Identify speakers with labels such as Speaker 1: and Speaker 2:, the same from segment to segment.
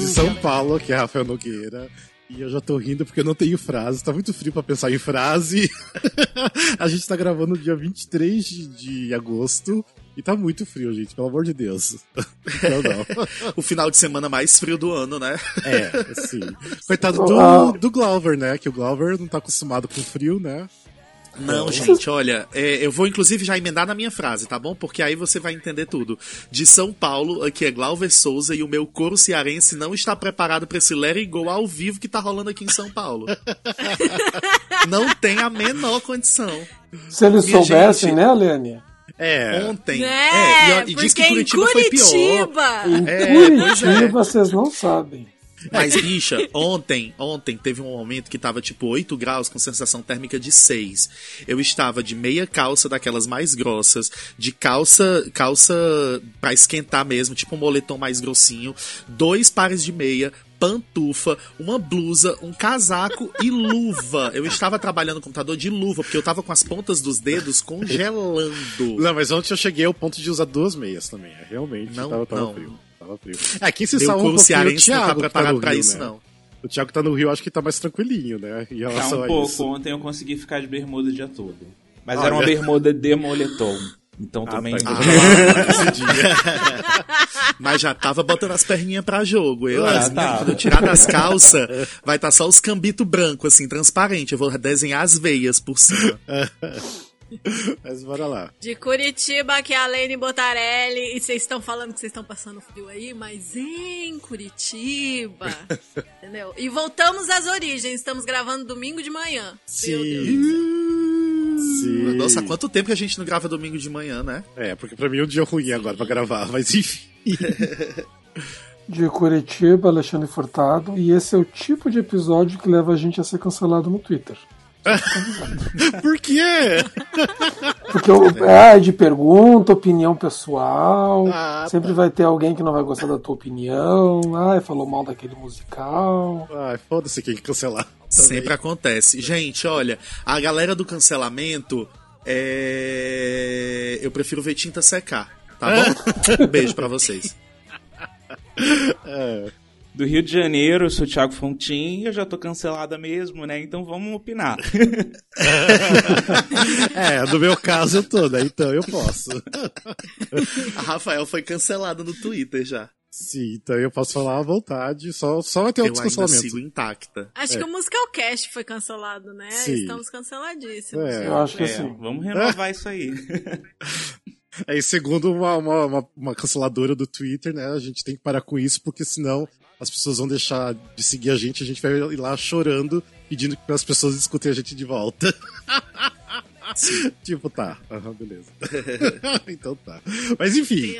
Speaker 1: São Paulo, que é Rafael Nogueira. E eu já tô rindo porque eu não tenho frase. Tá muito frio pra pensar em frase. a gente tá gravando dia 23 de, de agosto. E tá muito frio, gente, pelo amor de Deus. Não, não.
Speaker 2: o final de semana mais frio do ano, né?
Speaker 1: É, sim. Coitado do,
Speaker 3: Ah.
Speaker 1: do Glauber, né? Que o Glauber não tá acostumado com frio, né?
Speaker 2: Não, gente, olha, é, eu vou inclusive já emendar na minha frase, tá bom? Porque aí você vai entender tudo. De São Paulo, aqui é Glauber Souza e o meu coro cearense não está preparado pra esse Let It Go ao vivo que tá rolando aqui em São Paulo. não tem a menor condição.
Speaker 3: Se eles
Speaker 2: Minha
Speaker 3: soubessem,
Speaker 2: gente,
Speaker 3: né, Lênia?
Speaker 1: É.
Speaker 2: Ontem.
Speaker 4: É,
Speaker 2: é, e, e diz que
Speaker 4: porque em
Speaker 2: Curitiba, foi pior.
Speaker 4: Curitiba...
Speaker 3: Em
Speaker 2: É, pois
Speaker 3: Curitiba,
Speaker 2: é.
Speaker 3: vocês não sabem.
Speaker 2: Mas, bicha, ontem, ontem teve um momento que tava tipo 8 graus com sensação térmica de 6. Eu estava de meia calça daquelas mais grossas, de calça, calça pra esquentar mesmo, tipo um moletom mais grossinho, dois pares de meia, pantufa, uma blusa, um casaco e luva. Eu estava trabalhando no computador de luva, porque eu tava com as pontas dos dedos congelando.
Speaker 1: Não, mas ontem eu cheguei ao ponto de usar duas meias também. É, realmente,
Speaker 2: Não,
Speaker 1: tava, tava
Speaker 2: não.
Speaker 1: frio. Tava frio. É, quem se salva um pouquinho o
Speaker 2: cearense não tá
Speaker 1: Thiago, que
Speaker 2: preparado
Speaker 1: no
Speaker 2: pra
Speaker 1: Rio,
Speaker 2: isso,
Speaker 1: né?
Speaker 2: não.
Speaker 1: O Thiago tá no Rio, acho que tá mais tranquilinho, né? Em
Speaker 5: Tá
Speaker 1: relação
Speaker 5: um
Speaker 1: a
Speaker 5: pouco.
Speaker 1: isso.
Speaker 5: Ontem eu consegui ficar de bermuda o dia todo. Mas
Speaker 1: Olha.
Speaker 5: era uma bermuda de moletom. Então
Speaker 1: Ah,
Speaker 5: também.
Speaker 1: tá,
Speaker 5: não-
Speaker 1: então.
Speaker 2: Mas já tava botando as perninhas pra jogo. Eu,
Speaker 5: Ah,
Speaker 2: as-
Speaker 5: tá.
Speaker 2: Quando eu tirar das calças, vai estar só os cambitos brancos, assim, transparente. Eu vou desenhar as veias por cima.
Speaker 1: Mas bora lá.
Speaker 4: De Curitiba, que é a Lene Botarelli. E vocês estão falando que vocês estão passando frio aí, mas em Curitiba. entendeu? E voltamos às origens. Estamos gravando domingo de manhã. Meu Deus.
Speaker 1: Sim.
Speaker 2: Nossa, quanto tempo que a gente não grava domingo de manhã, né?
Speaker 1: É, porque pra mim é um dia ruim agora pra gravar, mas enfim.
Speaker 3: De Curitiba, Alexandre Furtado. E esse é o tipo de episódio que leva a gente a ser cancelado no Twitter.
Speaker 1: Por quê?
Speaker 3: Porque o- é de pergunta, opinião pessoal.
Speaker 1: Ah,
Speaker 3: sempre vai ter alguém que não vai gostar da tua opinião. Ai, falou mal daquele musical.
Speaker 1: Ai, foda-se quem cancelar.
Speaker 2: Sempre acontece. Gente, olha, a galera do cancelamento, é... eu prefiro ver tinta secar, tá bom? Um beijo pra vocês.
Speaker 5: Do Rio de Janeiro, eu sou o Thiago Fontin eu já tô cancelada mesmo, né? Então vamos opinar.
Speaker 1: É, no meu caso eu tô, né? Então eu posso.
Speaker 2: A Rafael foi cancelada no Twitter já.
Speaker 1: Sim, então eu posso falar à vontade, só, só vai ter
Speaker 2: Eu
Speaker 1: outros cancelamentos.
Speaker 2: sigo intacta.
Speaker 4: Acho que o Musicalcast foi cancelado, né?
Speaker 1: Sim.
Speaker 4: Estamos canceladíssimos.
Speaker 1: É.
Speaker 3: Eu acho que
Speaker 5: É,
Speaker 3: assim.
Speaker 5: vamos renovar isso aí.
Speaker 1: Aí, segundo uma, uma, uma, uma canceladora do Twitter, né? A gente tem que parar com isso, porque senão as pessoas vão deixar de seguir a gente, a gente vai ir lá chorando, pedindo que as pessoas escutem a gente de volta. tipo, tá. Aham, beleza. então tá. Mas enfim,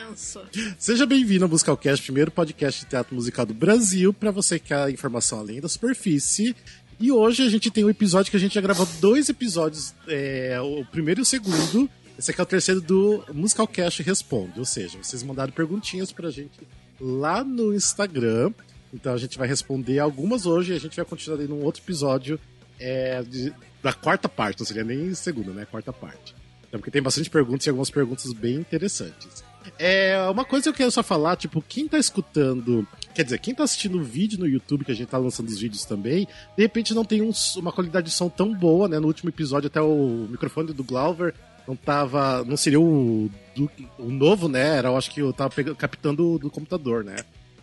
Speaker 1: seja bem-vindo ao Musicalcast, primeiro podcast de teatro musical do Brasil, pra você que quer informação além da superfície. E hoje a gente tem um episódio que a gente já gravou dois episódios, é, o primeiro e o segundo. Esse aqui é o terceiro do Musicalcast Responde, ou seja, vocês mandaram perguntinhas pra gente lá no Instagram. Então a gente vai responder algumas hoje e a gente vai continuar aí num outro episódio é, de- da quarta parte, não seria nem segunda, né? Quarta parte. Então, porque tem bastante perguntas e algumas perguntas bem interessantes. É, uma coisa que eu quero só falar, tipo, quem tá escutando, quer dizer, quem tá assistindo o vídeo no YouTube, que a gente tá lançando os vídeos também, de repente não tem um uma qualidade de som tão boa, né? No último episódio até o microfone do Glauber não tava, não seria o, do- o novo, né? Era, eu acho que eu tava pegando, captando do computador, né?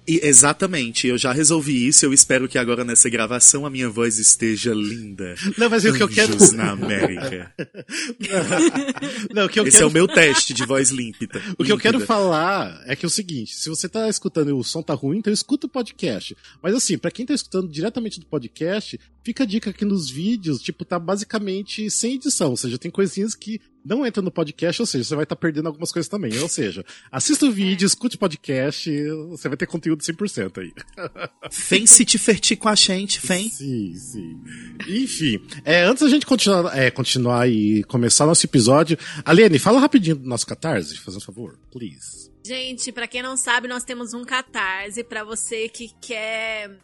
Speaker 2: E, exatamente, eu já resolvi isso. Eu espero que agora nessa gravação a minha voz esteja linda.
Speaker 1: Não, mas o que eu quero...
Speaker 2: Na América.
Speaker 1: não, o que eu
Speaker 2: Esse
Speaker 1: quero
Speaker 2: é o meu teste de voz límpida.
Speaker 1: O que eu quero falar é que é o seguinte, se você tá escutando e o som tá ruim, então escuta o podcast. Mas assim, pra quem tá escutando diretamente do podcast, fica a dica aqui nos vídeos, tipo, tá basicamente sem edição, ou seja, tem coisinhas que não entram no podcast, ou seja, você vai estar perdendo algumas coisas também. Ou seja, assista o vídeo, escute o podcast, você vai ter conteúdo 100% aí.
Speaker 2: Vem se divertir com a gente, vem.
Speaker 1: Sim, sim. Enfim, é, antes da gente continuar, é, continuar e começar nosso episódio, Alene, fala rapidinho do nosso Catarse, fazendo um favor, please.
Speaker 4: Gente, pra quem não sabe, nós temos um catarse pra você que quer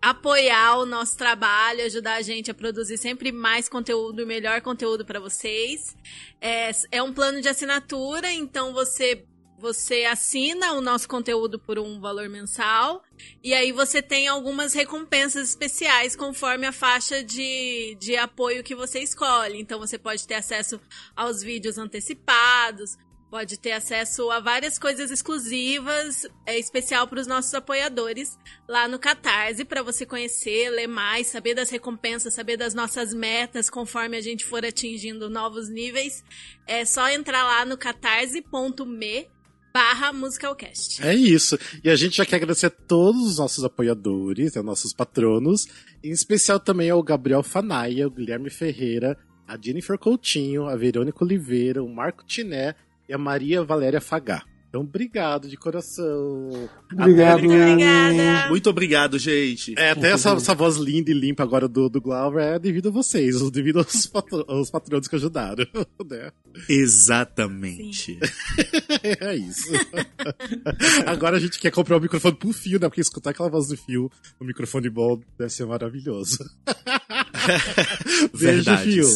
Speaker 4: apoiar o nosso trabalho, ajudar a gente a produzir sempre mais conteúdo melhor conteúdo para vocês. É, é um plano de assinatura, então você você assina o nosso conteúdo por um valor mensal e aí você tem algumas recompensas especiais conforme a faixa de, de apoio que você escolhe. Então você pode ter acesso aos vídeos antecipados, pode ter acesso a várias coisas exclusivas, é especial para os nossos apoiadores lá no Catarse, para você conhecer, ler mais, saber das recompensas, saber das nossas metas conforme a gente for atingindo novos níveis. É só entrar lá no catarse.me barra musicalcast.
Speaker 1: É isso. E a gente já quer agradecer a todos os nossos apoiadores, a nossos patronos, em especial também ao Gabriel Fanaia, o Guilherme Ferreira, a Jennifer Coutinho, a Verônica Oliveira, o Marco Tiné e a Maria Valéria Fagá. Então, obrigado de coração.
Speaker 3: Obrigado,
Speaker 4: Muito obrigada.
Speaker 2: Muito obrigado, gente.
Speaker 1: É, até essa, essa voz linda e limpa agora do, do Glauber é devido a vocês, devido aos, patro, aos patronos que ajudaram. Né?
Speaker 2: Exatamente.
Speaker 1: É isso. Agora a gente quer comprar o microfone pro fio, né? Porque escutar aquela voz do fio no microfone bom deve ser maravilhoso. Beijo,
Speaker 2: Verdades.
Speaker 1: fio.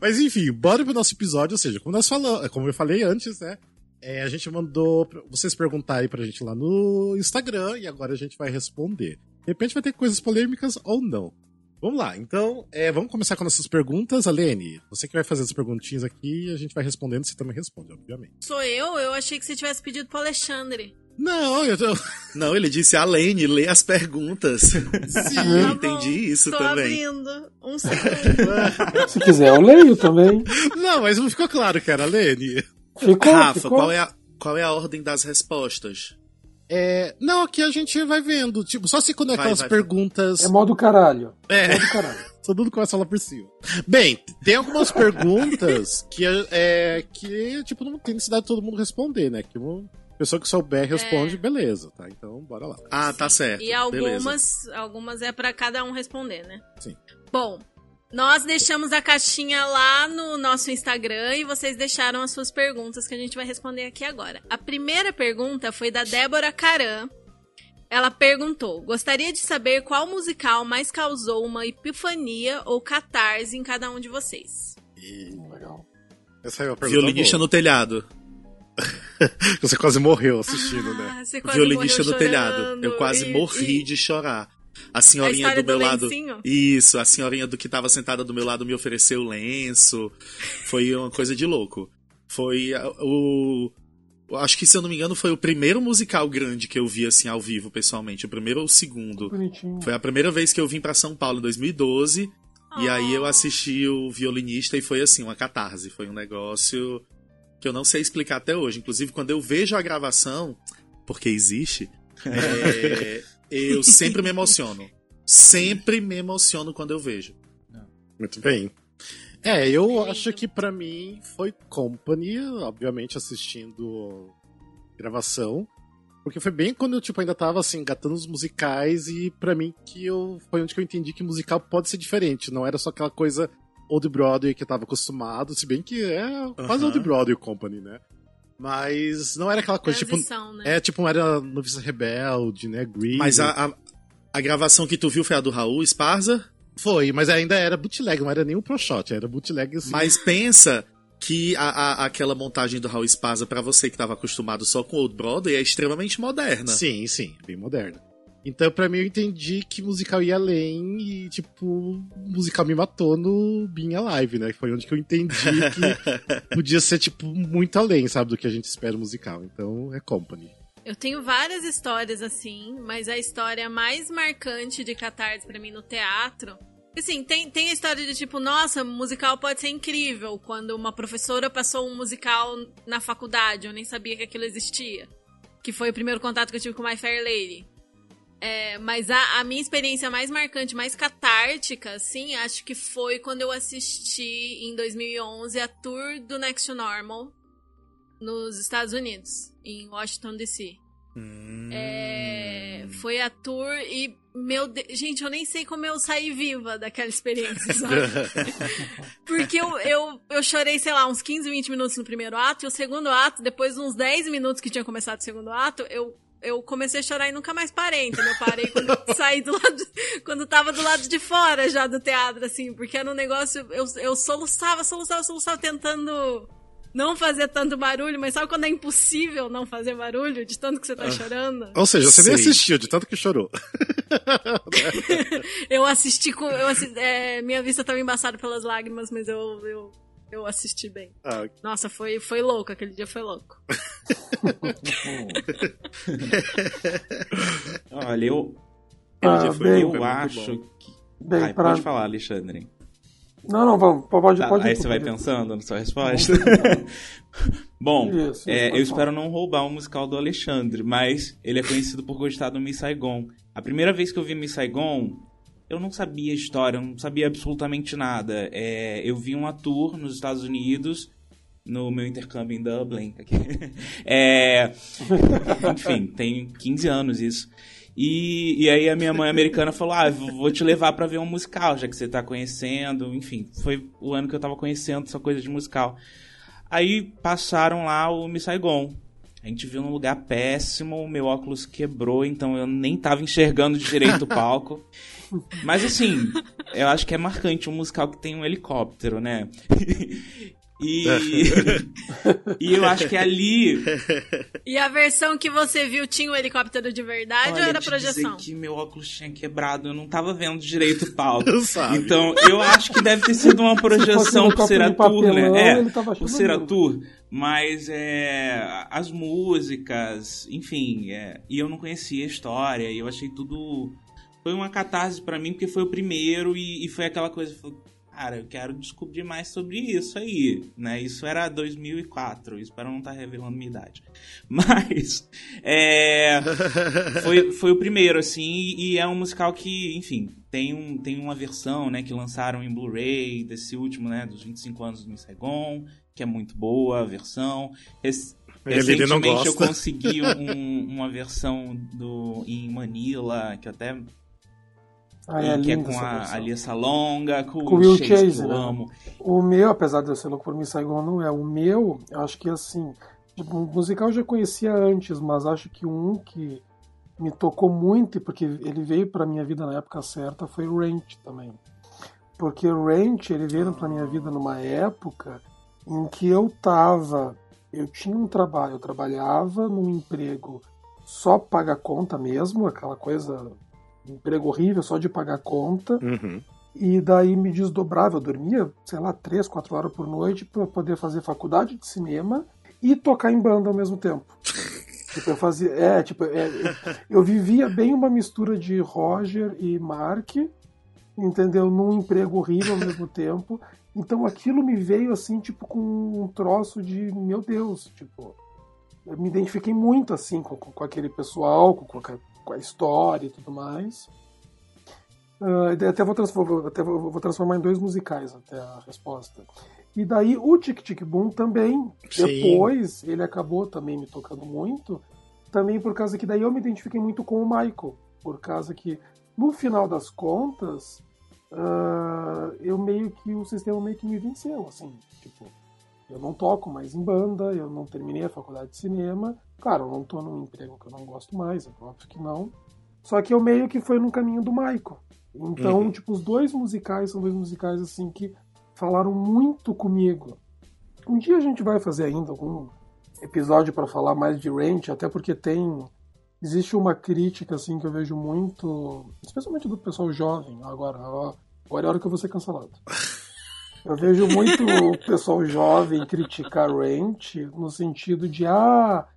Speaker 1: Mas enfim, bora pro nosso episódio, ou seja, como nós falamos, como eu falei antes, né? é, a gente mandou vocês perguntarem pra gente lá no Instagram e agora a gente vai responder. De repente vai ter coisas polêmicas ou não. Vamos lá, então é, vamos começar com nossas perguntas. Alene, você que vai fazer as perguntinhas aqui e a gente vai respondendo, você também responde, obviamente.
Speaker 4: Sou eu? Eu achei que você tivesse pedido pro Alexandre.
Speaker 1: Não, eu, eu
Speaker 2: Não, ele disse a Lene, lê as perguntas.
Speaker 1: sim.
Speaker 2: Eu
Speaker 4: Tá bom,
Speaker 2: entendi isso
Speaker 4: Tô
Speaker 2: também.
Speaker 4: abrindo. Um segundo.
Speaker 3: Se quiser, eu leio também.
Speaker 1: Não, mas não ficou claro que era Alene.
Speaker 3: Ficou,
Speaker 2: Rafa,
Speaker 3: ficou.
Speaker 2: qual é, a, qual é a ordem das respostas?
Speaker 1: É, não, aqui a gente vai vendo. Tipo, só se quando é
Speaker 2: Vai,
Speaker 1: aquelas
Speaker 2: vai.
Speaker 1: perguntas.
Speaker 3: É modo caralho.
Speaker 1: É.
Speaker 3: Modo caralho.
Speaker 1: Todo mundo começa a falar por cima. Bem, tem algumas perguntas que é que, tipo, não tem necessidade de todo mundo responder, né? Que uma pessoa que souber responde,
Speaker 4: É.
Speaker 1: beleza, tá? Então, bora lá.
Speaker 2: Ah, tá certo.
Speaker 4: E
Speaker 2: Beleza.
Speaker 4: algumas, algumas é pra cada um responder, né?
Speaker 1: Sim.
Speaker 4: Bom, nós deixamos a caixinha lá no nosso Instagram e vocês deixaram as suas perguntas que a gente vai responder aqui agora. A primeira pergunta foi da Débora Caran. Ela perguntou: Gostaria de saber qual musical mais causou uma epifania ou catarse em cada um de vocês?
Speaker 3: Legal.
Speaker 1: Essa é uma pergunta
Speaker 2: Violinista
Speaker 1: boa.
Speaker 2: no telhado.
Speaker 1: Você quase morreu assistindo, né?
Speaker 4: Ah, você quase
Speaker 2: Violinista
Speaker 4: morreu
Speaker 2: no telhado. Eu quase
Speaker 4: e-
Speaker 2: morri
Speaker 4: e-
Speaker 2: de chorar. A senhorinha
Speaker 4: A
Speaker 2: do meu
Speaker 4: do
Speaker 2: lado.
Speaker 4: lencinho?
Speaker 2: Isso, a senhorinha do que tava sentada do meu lado me ofereceu o lenço. Foi uma coisa de louco. Foi ah, o. Acho que, se eu não me engano, foi o primeiro musical grande que eu vi, assim, ao vivo, pessoalmente. O primeiro ou o segundo.
Speaker 3: Bonitinho.
Speaker 2: Foi a primeira vez que eu vim pra São Paulo, em 2012. E aí eu
Speaker 4: Oh.
Speaker 2: assisti o violinista e foi assim, uma catarse. Foi um negócio que eu não sei explicar até hoje. Inclusive, quando eu vejo a gravação, porque existe, é, eu sempre me emociono. Sempre me emociono quando eu vejo.
Speaker 1: Muito bem. É, eu acho que pra mim foi Company, obviamente assistindo gravação, porque foi bem quando eu tipo ainda tava assim, engatando os musicais e pra mim que eu foi onde que eu entendi que musical pode ser diferente, não era só aquela coisa Old Broadway que eu tava acostumado, se bem que é quase
Speaker 2: Aham.
Speaker 1: Old Broadway Company, né? Mas não era aquela coisa tipo
Speaker 4: Transição, né?
Speaker 1: é tipo não era Noviça Rebelde, né, Green.
Speaker 2: Mas a, a, a gravação que tu viu foi a do Raul Esparza.
Speaker 1: foi, mas ainda era bootleg, não era nem um pro shot, era bootleg assim.
Speaker 2: Mas pensa que a, a- aquela montagem do Raul Esparza, pra você que tava acostumado só com Old Broadway, é extremamente moderna.
Speaker 1: Sim, sim, bem moderna. Então, pra mim, eu entendi que musical ia além e, tipo, musical me matou no Being Alive, né? Foi onde que eu entendi que podia ser, tipo, muito além, sabe, do que a gente espera musical. Então, é Company.
Speaker 4: Eu tenho várias histórias assim, mas a história mais marcante de catarse pra mim no teatro. Assim, tem, tem a história de tipo, nossa, musical pode ser incrível. Quando uma professora passou um musical na faculdade, eu nem sabia que aquilo existia. Que foi o primeiro contato que eu tive com My Fair Lady. É, mas a, a minha experiência mais marcante, mais catártica, assim, acho que foi quando eu assisti em 2011 a tour do Next to Normal nos Estados Unidos, em Washington DC.
Speaker 2: Hum.
Speaker 4: É, foi a tour e, meu Deus, gente, eu nem sei como eu saí viva daquela experiência, sabe? Porque eu, eu, eu chorei, sei lá, uns 15, 20 minutos no primeiro ato, e o segundo ato, depois de uns 10 minutos que tinha começado o segundo ato, eu eu comecei a chorar e nunca mais parei, entendeu? Parei quando eu saí do lado, quando tava do lado de fora já do teatro, assim, porque era um negócio, eu, eu soluçava, soluçava, soluçava, tentando não fazer tanto barulho, mas sabe quando é impossível não fazer barulho de tanto que você tá
Speaker 2: Ah.
Speaker 4: chorando?
Speaker 1: Ou seja, você nem
Speaker 2: Sei.
Speaker 1: assistiu, de tanto que chorou.
Speaker 4: Eu assisti com. Eu assi- é, minha vista tava embaçada pelas lágrimas, mas eu, eu, eu assisti bem.
Speaker 1: Ah,
Speaker 4: Nossa, foi, foi louco, aquele dia foi louco.
Speaker 5: Olha, eu,
Speaker 3: Ah, bem,
Speaker 5: eu acho que.
Speaker 3: Bem,
Speaker 5: Ai,
Speaker 3: pra...
Speaker 5: Pode falar, Alexandre.
Speaker 3: Não, não, vamos. Pode,
Speaker 5: Tá,
Speaker 3: pode
Speaker 5: aí
Speaker 3: ir,
Speaker 5: você vai
Speaker 3: pode
Speaker 5: pensando na sua resposta. Bom,
Speaker 3: Isso,
Speaker 5: é,
Speaker 3: isso,
Speaker 5: eu espero não roubar o musical do Alexandre, mas ele é conhecido por gostar do Miss Saigon. A primeira vez que eu vi Miss Saigon, eu não sabia história, eu não sabia absolutamente nada. É, eu vi uma tour nos Estados Unidos, no meu intercâmbio em Dublin. É, enfim, tem 15 anos isso. E, e aí a minha mãe americana falou: Ah, vou te levar pra ver um musical, já que você tá conhecendo. Enfim, foi o ano que eu tava conhecendo essa coisa de musical. Aí passaram lá o Miss Saigon. A gente viu num lugar péssimo, meu óculos quebrou, então eu nem tava enxergando direito o palco. Mas assim, eu acho que é marcante um musical que tem um helicóptero, né? E, e eu acho que ali
Speaker 4: E a versão que você viu tinha o helicóptero de verdade
Speaker 5: Olha,
Speaker 4: ou era projeção?
Speaker 5: dizer que meu óculos tinha quebrado, eu não tava vendo direito o palco. Então, eu acho que deve ter sido uma projeção
Speaker 3: um
Speaker 5: por ser a tour, né? É, por ser a tour. Mas é, as músicas, enfim, é, e eu não conhecia a história, e eu achei tudo. Foi uma catarse pra mim, porque foi o primeiro, e, e foi aquela coisa. falei, Cara, eu quero descobrir mais sobre isso aí, né? Isso era 2004, espero não estar revelando minha idade. Mas, é, foi, foi o primeiro, assim, e, é um musical que, enfim, tem, um, tem uma versão, né, que lançaram em Blu-ray desse último, né, dos 25 anos do Miss que é muito boa a versão.
Speaker 1: Não
Speaker 5: Recentemente eu consegui um- uma versão do, em Manila, que eu até
Speaker 3: Ah, é
Speaker 5: que é com a. Alissa Longa, com,
Speaker 3: Com
Speaker 5: o
Speaker 3: Will
Speaker 5: Chase,
Speaker 3: Chase, né?
Speaker 5: amo.
Speaker 3: O meu, apesar de eu ser louco por Miss Saigon, não é. O meu, eu acho que assim. Tipo, o musical eu já conhecia antes, mas acho que um que me tocou muito, e porque ele veio pra minha vida na época certa, foi o Ranch também. Porque o Ranch, ele veio pra minha vida numa época em que eu tava. Eu tinha um trabalho, eu trabalhava num emprego só pagar conta mesmo, aquela coisa. Emprego horrível, só de pagar conta.
Speaker 1: Uhum.
Speaker 3: E daí me desdobrava, eu dormia, sei lá, três, quatro horas por noite para poder fazer faculdade de cinema e tocar em banda ao mesmo tempo. tipo, eu fazia. É, tipo, é, eu vivia bem uma mistura de Roger e Mark, entendeu? Num emprego horrível ao mesmo tempo. Então aquilo me veio assim, tipo, com um troço de meu Deus, tipo. Eu me identifiquei muito assim com, com, com aquele pessoal, com, com a, com a história e tudo mais. Daí até vou, transformar, até vou, vou transformar em dois musicais até a resposta. E daí o Tic Tic Boom também,
Speaker 1: Sim.
Speaker 3: depois ele acabou também me tocando muito, também por causa que daí eu me identifiquei muito com o Michael, por causa que no final das contas ah, eu meio que o sistema meio que me venceu, assim, tipo, eu não toco mais em banda, eu não terminei a faculdade de cinema, claro, eu não tô num emprego que eu não gosto mais, é óbvio que não, só que eu meio que foi no caminho do Michael. Então,
Speaker 1: Uhum.
Speaker 3: tipo, os dois musicais são dois musicais assim que falaram muito comigo. Um dia a gente vai fazer ainda algum episódio para falar mais de Ranch, até porque tem existe uma crítica assim que eu vejo muito, especialmente do pessoal jovem. Agora, agora é a hora que eu vou ser cancelado. Eu vejo muito o pessoal jovem criticar Ranch no sentido de ah,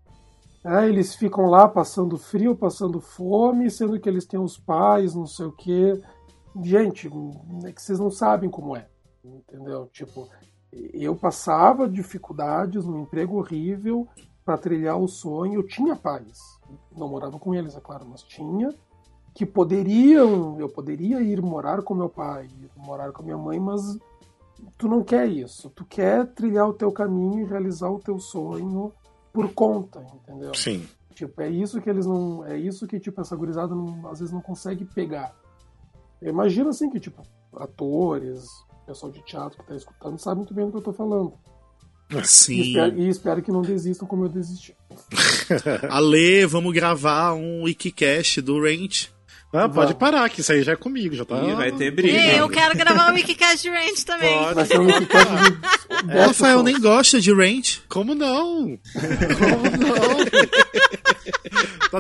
Speaker 3: ah, eles ficam lá passando frio, passando fome, sendo que eles têm os pais, não sei o quê. Gente, é que vocês não sabem como é, entendeu? Tipo, eu passava dificuldades num emprego horrível para trilhar o sonho. Eu tinha pais, não morava com eles, é claro, mas tinha que poderiam, eu poderia ir morar com meu pai, morar com minha mãe, mas tu não quer isso. Tu quer trilhar o teu caminho e realizar o teu sonho por conta, entendeu?
Speaker 1: Sim.
Speaker 3: Tipo, é isso que eles não. É isso que, tipo, essa gurizada não- às vezes não consegue pegar. Eu imagino assim que, tipo, atores, pessoal de teatro que tá escutando sabe muito bem do que eu tô falando. E
Speaker 2: Sim.
Speaker 3: espero, e espero que não desistam como eu desisti.
Speaker 2: Ale, vamos gravar um Wikicast do Range.
Speaker 1: Ah, pode parar, que isso aí já é comigo, já tá.
Speaker 5: Ih, vai ter briga.
Speaker 4: Ei, eu quero gravar o Wikicast Ranch também.
Speaker 1: Pode.
Speaker 3: Vai ser um Wikicast de 10
Speaker 2: Rafael nem gosta de Range.
Speaker 1: Como não? Como não?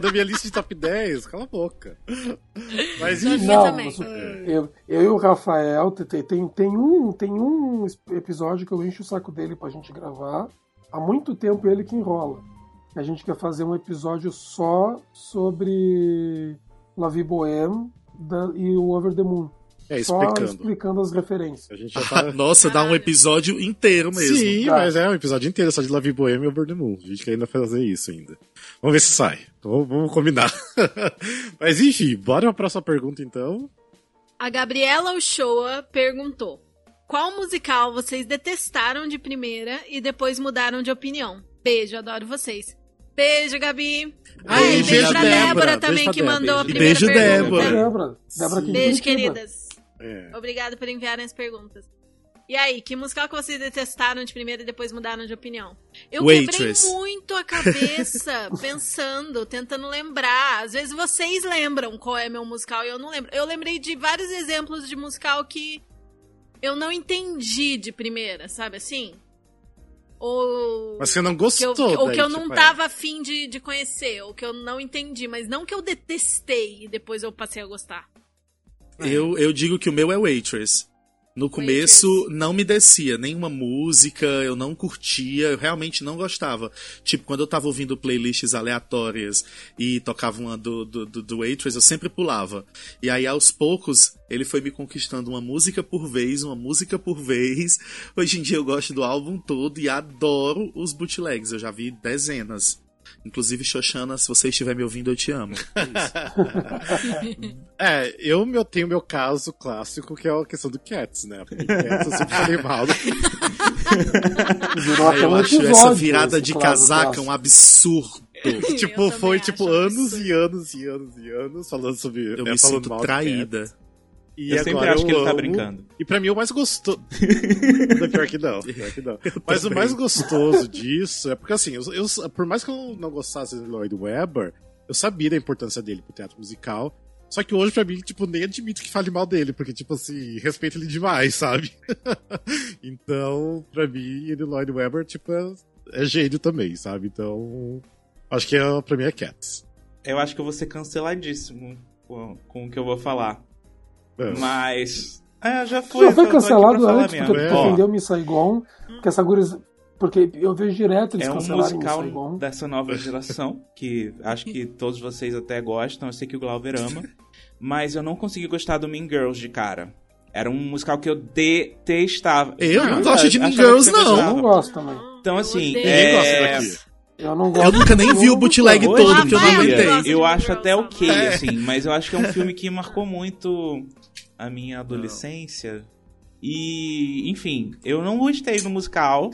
Speaker 1: Tá na minha lista de top 10, cala a boca. Mas enfim.
Speaker 3: Não,
Speaker 4: também.
Speaker 3: mas eu, eu e o Rafael tem, tem, tem, um, tem um episódio que eu encho o saco dele pra gente gravar. Há muito tempo ele que enrola. A gente quer fazer um episódio só sobre La Vie Bohème da- e o Over the Moon.
Speaker 1: É,
Speaker 3: Só
Speaker 1: explicando.
Speaker 3: explicando as referências.
Speaker 1: A gente já tá...
Speaker 2: Nossa, dá um episódio inteiro mesmo.
Speaker 1: Sim,
Speaker 3: Tá.
Speaker 1: mas é um episódio inteiro só de La Vie Bohème e Over the Moon. A gente quer ainda fazer isso ainda. Vamos ver se sai. Então, vamos- vamos combinar. mas enfim, bora pra próxima pergunta então.
Speaker 4: A Gabriela Uchoa perguntou: Qual musical vocês detestaram de primeira e depois mudaram de opinião? Beijo, adoro vocês. Beijo, Gabi.
Speaker 2: Ai,
Speaker 4: beijo,
Speaker 2: beijo,
Speaker 4: pra
Speaker 2: Débora.
Speaker 4: Débora,
Speaker 1: Beijo
Speaker 4: também,
Speaker 1: pra
Speaker 4: que
Speaker 1: Débora.
Speaker 4: mandou a
Speaker 2: E
Speaker 4: primeira
Speaker 2: beijo,
Speaker 4: pergunta.
Speaker 2: Débora.
Speaker 3: Débora, Débora aqui de
Speaker 4: Beijo, queridas.
Speaker 1: É.
Speaker 4: Obrigada por enviarem as perguntas. E aí, que musical que vocês detestaram de primeira e depois mudaram de opinião? Eu
Speaker 2: Waitress.
Speaker 4: quebrei muito a cabeça pensando, tentando lembrar. Às vezes vocês lembram qual é meu musical e eu não lembro. Eu lembrei de vários exemplos de musical que eu não entendi de primeira, sabe assim? Ou
Speaker 1: Mas você não
Speaker 4: que eu,
Speaker 1: gostou,
Speaker 4: ou
Speaker 1: daí,
Speaker 4: que eu
Speaker 1: tipo,
Speaker 4: não
Speaker 1: é.
Speaker 4: tava afim de, de conhecer, ou que eu não entendi, mas não que eu detestei e depois eu passei a gostar.
Speaker 2: Eu, eu digo que o meu é Waitress. No começo
Speaker 4: Waitress.
Speaker 2: não me descia nenhuma música, eu não curtia, eu realmente não gostava. Tipo, quando eu tava ouvindo playlists aleatórias e tocava uma do, do, do, do Waitress, eu sempre pulava. E aí, aos poucos, ele foi me conquistando uma música por vez, uma música por vez. Hoje em dia eu gosto do álbum todo e adoro os bootlegs, eu já vi dezenas. Inclusive, Xoxana, se você estiver me ouvindo, eu te amo.
Speaker 1: É, eu meu, tenho meu caso clássico, que é a questão do Cats, né? Porque Cats eu sempre falei mal.
Speaker 3: Virou até
Speaker 2: eu acho
Speaker 3: episódio.
Speaker 2: essa virada de casaca
Speaker 3: Clássico.
Speaker 2: um absurdo.
Speaker 1: tipo,
Speaker 4: Eu
Speaker 1: foi tipo anos
Speaker 4: absurdo.
Speaker 1: e anos e anos e anos falando sobre.
Speaker 2: Eu
Speaker 1: é,
Speaker 2: me
Speaker 1: falando
Speaker 2: sinto traída.
Speaker 1: E
Speaker 5: Eu sempre acho que ele tá brincando.
Speaker 1: E pra mim o mais gostoso. Pior que não, pior que não. Mas o mais gostoso disso é porque assim, eu, eu- por mais que eu não gostasse do Lloyd Webber, eu sabia da importância dele pro teatro musical. Só que hoje, pra mim, tipo, nem admito que fale mal dele, porque, tipo assim, respeito ele demais, sabe? então, pra mim, ele Lloyd Webber, tipo, é, é gênio também, sabe? Então, acho que é, pra mim é Cats.
Speaker 5: Eu acho que eu vou ser canceladíssimo com, com o que eu vou falar.
Speaker 1: É.
Speaker 5: Mas. É, já foi.
Speaker 3: Já foi cancelado antes porque
Speaker 1: É.
Speaker 3: defendeu Miss Saigon, que essa guris... Porque eu vejo direto eles
Speaker 5: É um musical
Speaker 3: Saigon.
Speaker 5: dessa nova geração, que acho que todos vocês até gostam, eu sei que o Glauber ama, mas eu não consegui gostar do Mean Girls de cara. Era um musical que eu detestava.
Speaker 2: Eu não gosto de Mean
Speaker 5: que
Speaker 2: Girls, não.
Speaker 3: Eu não gosto também.
Speaker 5: Então, assim, é...
Speaker 3: Eu não gosto.
Speaker 2: Eu nunca nem vi o bootleg todo, porque eu não aguentei.
Speaker 5: Eu acho até ok,
Speaker 2: É.
Speaker 5: assim, mas eu acho que é um filme que marcou muito a minha adolescência. E, enfim, eu não gostei do musical.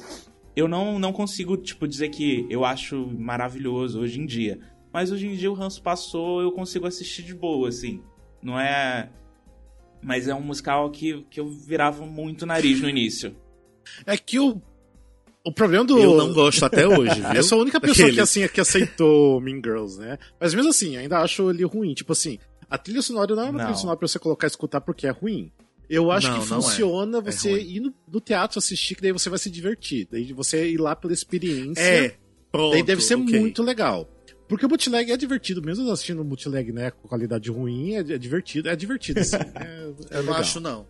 Speaker 5: Eu não, não consigo, tipo, dizer que eu acho maravilhoso hoje em dia. Mas hoje em dia o ranço passou, eu consigo assistir de boa, assim. Não é. Mas é um musical que, que eu virava muito nariz no início.
Speaker 1: É que o. O problema do.
Speaker 2: Eu não gosto até hoje, viu?
Speaker 1: Eu sou a única pessoa que, assim, que aceitou Mean Girls, né? Mas mesmo assim, ainda acho ele ruim. Tipo assim, a trilha sonora não é uma
Speaker 5: Não.
Speaker 1: trilha sonora pra você colocar e escutar porque é ruim. Eu acho
Speaker 2: Não,
Speaker 1: que
Speaker 2: é.
Speaker 1: funciona você
Speaker 2: ruim.
Speaker 1: ir no, no teatro assistir, que daí você vai se divertir. Daí você ir lá pela experiência.
Speaker 2: É, pronto.
Speaker 1: daí deve ser
Speaker 2: ok.
Speaker 1: muito legal. Porque o bootleg é divertido, mesmo assistindo o bootleg, né, com qualidade ruim, é, é divertido, é divertido, assim. É, é
Speaker 2: Eu não acho, não.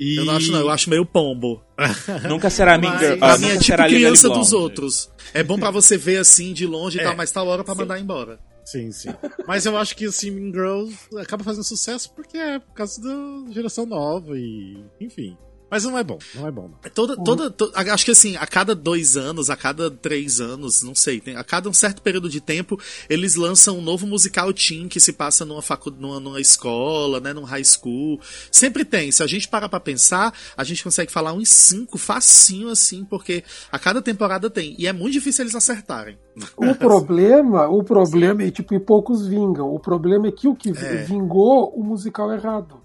Speaker 1: E-
Speaker 2: Eu não acho, não. Eu acho meio pombo.
Speaker 5: Nunca será Mean
Speaker 2: Mas,
Speaker 5: Girl.
Speaker 2: pra
Speaker 5: ah,
Speaker 2: é tipo criança dos outros. É bom pra você ver assim de longe e
Speaker 1: É,
Speaker 2: tal, mas tá hora pra
Speaker 1: sim.
Speaker 2: mandar embora.
Speaker 1: Sim, sim. Mas eu acho que assim, Mean Girls acaba fazendo sucesso porque é por causa da geração nova e. Enfim. Mas não é bom, não é bom. Não.
Speaker 2: Toda, toda, to- acho que assim, a cada dois anos, a cada três anos, não sei, tem- a cada um certo período de tempo, eles lançam um novo musical teen que se passa numa, facu, numa, numa escola, né, num high school. Sempre tem. Se a gente parar pra pensar, a gente consegue falar uns cinco facinho assim, porque a cada temporada tem. E é muito difícil eles acertarem.
Speaker 3: O problema, o problema é tipo, e poucos vingam. O problema é que o que
Speaker 2: É.
Speaker 3: vingou o musical errado.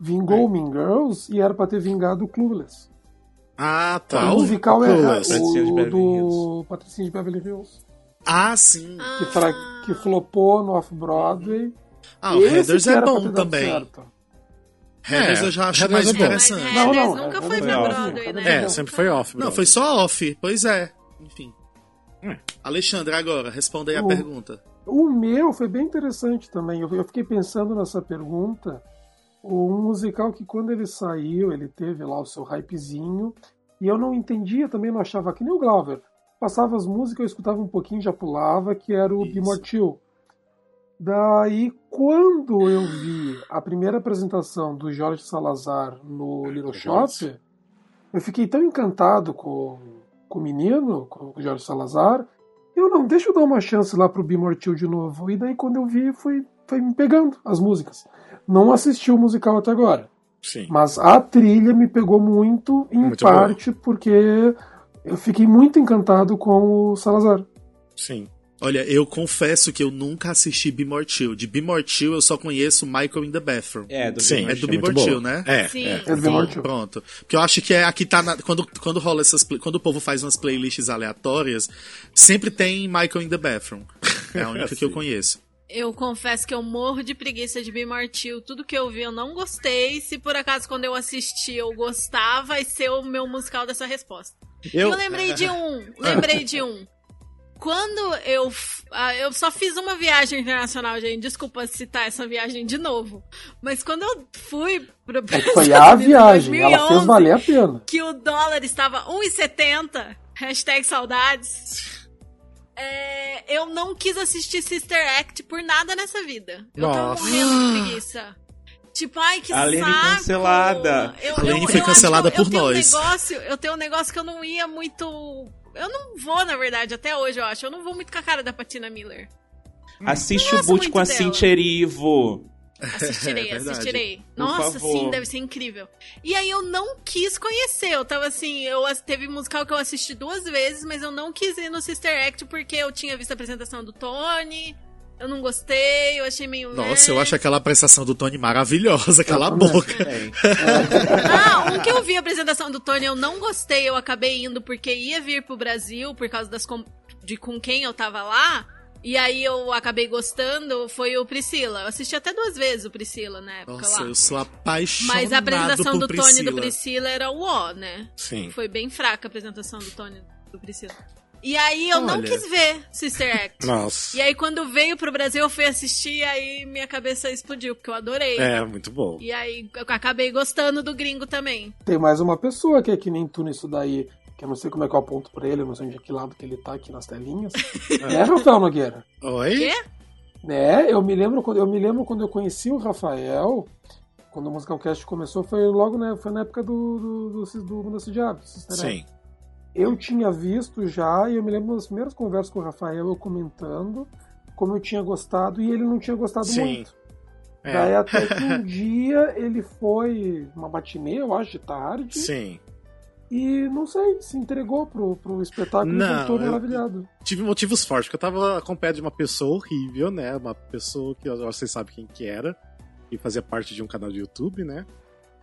Speaker 3: Vingou
Speaker 1: É.
Speaker 3: o Mean Girls e era pra ter vingado o Clueless.
Speaker 2: Ah,
Speaker 3: O
Speaker 2: tá.
Speaker 3: musical é o do Patricinha de Beverly Hills.
Speaker 2: Ah, sim.
Speaker 4: Ah,
Speaker 3: Que, fra... que flopou no Off-Broadway.
Speaker 2: Ah, o
Speaker 3: que
Speaker 2: é bom também.
Speaker 3: certo.
Speaker 2: Heathers
Speaker 1: É,
Speaker 2: eu já acho mais
Speaker 1: é
Speaker 2: interessante.
Speaker 4: Mas
Speaker 3: Não, não,
Speaker 4: nunca
Speaker 3: é,
Speaker 4: foi
Speaker 3: é
Speaker 5: bom.
Speaker 4: Broadway, né?
Speaker 1: É,
Speaker 4: Nunca.
Speaker 1: sempre foi off.
Speaker 2: Não, foi só off. Pois é. Enfim.
Speaker 1: Hum.
Speaker 2: Alexandre, agora, responda aí a
Speaker 3: O-
Speaker 2: pergunta.
Speaker 3: O meu foi bem interessante também. Eu, eu fiquei pensando nessa pergunta. Um musical que quando ele saiu, ele teve lá o seu hypezinho. E eu não entendia também, não achava que nem o Glauber. Passava as músicas, eu escutava um pouquinho, já pulava, que era o Chill. Daí, quando eu vi a primeira apresentação do Jorge Salazar no Little Shop, eu fiquei tão encantado com, com o menino, com o Jorge Salazar, eu não, deixa eu dar uma chance lá pro Chill de novo. E daí, quando eu vi, foi, foi me pegando as músicas. Não assisti o musical até agora,
Speaker 1: Sim.
Speaker 3: mas a trilha me pegou muito, em
Speaker 1: Muito
Speaker 3: parte, porque eu fiquei muito encantado com o Salazar.
Speaker 1: Sim.
Speaker 2: Olha, eu confesso que eu nunca assisti Be More Chill. De Be More Chill eu só conheço Michael in the Bathroom.
Speaker 5: É, do
Speaker 1: Sim.
Speaker 2: É do
Speaker 1: é
Speaker 2: Be
Speaker 1: muito
Speaker 2: More
Speaker 1: boa.
Speaker 2: Chill, né?
Speaker 1: É.
Speaker 4: Sim.
Speaker 1: é.
Speaker 3: É do Be More Chill.
Speaker 2: Pronto. Porque eu acho que é aqui tá na- quando quando rola essas quando o povo faz umas playlists aleatórias, sempre tem Michael in the Bathroom. É a única que eu conheço.
Speaker 4: Eu confesso que eu morro de preguiça de Chill. Tudo que eu vi eu não gostei. Se por acaso quando eu assisti eu gostar, vai ser o meu musical dessa resposta.
Speaker 1: Eu,
Speaker 4: Eu lembrei de um. Lembrei de um. Quando eu. ah, eu só fiz uma viagem internacional, gente. Desculpa citar essa viagem de novo. Mas quando eu fui pro Brasil
Speaker 3: foi a
Speaker 4: em
Speaker 3: viagem, ela fez
Speaker 4: 2011,
Speaker 3: valer a pena.
Speaker 4: que o dólar estava 1,70, hashtag saudades. É, eu não quis assistir Sister Act por nada nessa vida. Eu tava
Speaker 1: Nossa.
Speaker 4: morrendo de preguiça. Tipo, ai, que
Speaker 5: A Lene
Speaker 4: saco.
Speaker 5: cancelada.
Speaker 4: Eu,
Speaker 2: A Lene
Speaker 4: eu-
Speaker 2: foi
Speaker 4: eu
Speaker 2: cancelada
Speaker 4: eu-
Speaker 2: por
Speaker 4: eu tenho
Speaker 2: nós.
Speaker 4: Um negócio, eu tenho um negócio que eu não ia muito... Eu não vou, na verdade, até hoje, eu acho. Eu não vou muito com a cara da Patina Miller.
Speaker 5: Assiste o boot com a
Speaker 4: dela.
Speaker 5: Cintia Erivo.
Speaker 4: Assistirei,
Speaker 2: É
Speaker 4: assistirei. Nossa, sim, deve ser incrível. E aí eu não quis conhecer. Eu tava assim, eu teve musical que eu assisti duas vezes, mas eu não quis ir no Sister Act porque eu tinha visto a apresentação do Tony. Eu não gostei, eu achei meio.
Speaker 2: Nossa, eu acho aquela prestação do Tony maravilhosa, cala a
Speaker 3: também.
Speaker 2: boca.
Speaker 4: Ah, um que eu vi a apresentação do Tony, eu não gostei, eu acabei indo porque ia vir pro Brasil por causa das com- de com quem eu tava lá. E aí eu acabei gostando, foi o Priscila. Eu assisti até duas vezes o Priscila na época
Speaker 2: Nossa,
Speaker 4: lá.
Speaker 2: eu sou apaixonado
Speaker 4: Mas a apresentação do Tony e
Speaker 2: Priscila.
Speaker 4: do Priscila era o ó, né?
Speaker 1: Sim.
Speaker 4: Foi bem fraca a apresentação do Tony e do Priscila. E aí eu não
Speaker 2: Olha.
Speaker 4: quis ver Sister Act.
Speaker 1: Nossa.
Speaker 4: E aí quando veio pro Brasil eu fui assistir, aí minha cabeça explodiu, porque eu adorei.
Speaker 1: É, muito bom.
Speaker 4: E aí eu acabei gostando do gringo também.
Speaker 3: Tem mais uma pessoa que é que nem tu nisso daí, que eu não sei como é que eu aponto pra ele, eu não sei onde é que lado que ele tá aqui nas telinhas. é, Rafael Nogueira.
Speaker 1: Oi?
Speaker 4: Quê?
Speaker 3: É, eu me lembro quando eu me lembro quando eu conheci o Rafael, quando o Musicalcast começou, foi logo né, foi na época do do, do, do Mundo do Diabo, Sister Act.
Speaker 1: Sim.
Speaker 3: Eu tinha visto já, e eu me lembro das primeiras conversas com o Rafael, eu comentando como eu tinha gostado, e ele não tinha gostado
Speaker 1: Sim.
Speaker 3: muito.
Speaker 1: É.
Speaker 3: Daí até que um dia ele foi uma matinê, eu acho, de tarde,
Speaker 1: Sim.
Speaker 3: E não sei, se entregou pro, pro espetáculo
Speaker 1: Não,
Speaker 3: e
Speaker 1: eu-
Speaker 3: maravilhado.
Speaker 1: Tive motivos fortes, porque eu tava com pé de uma pessoa horrível, né? Uma pessoa que vocês sabem quem que era. E fazia parte de um canal de YouTube, né?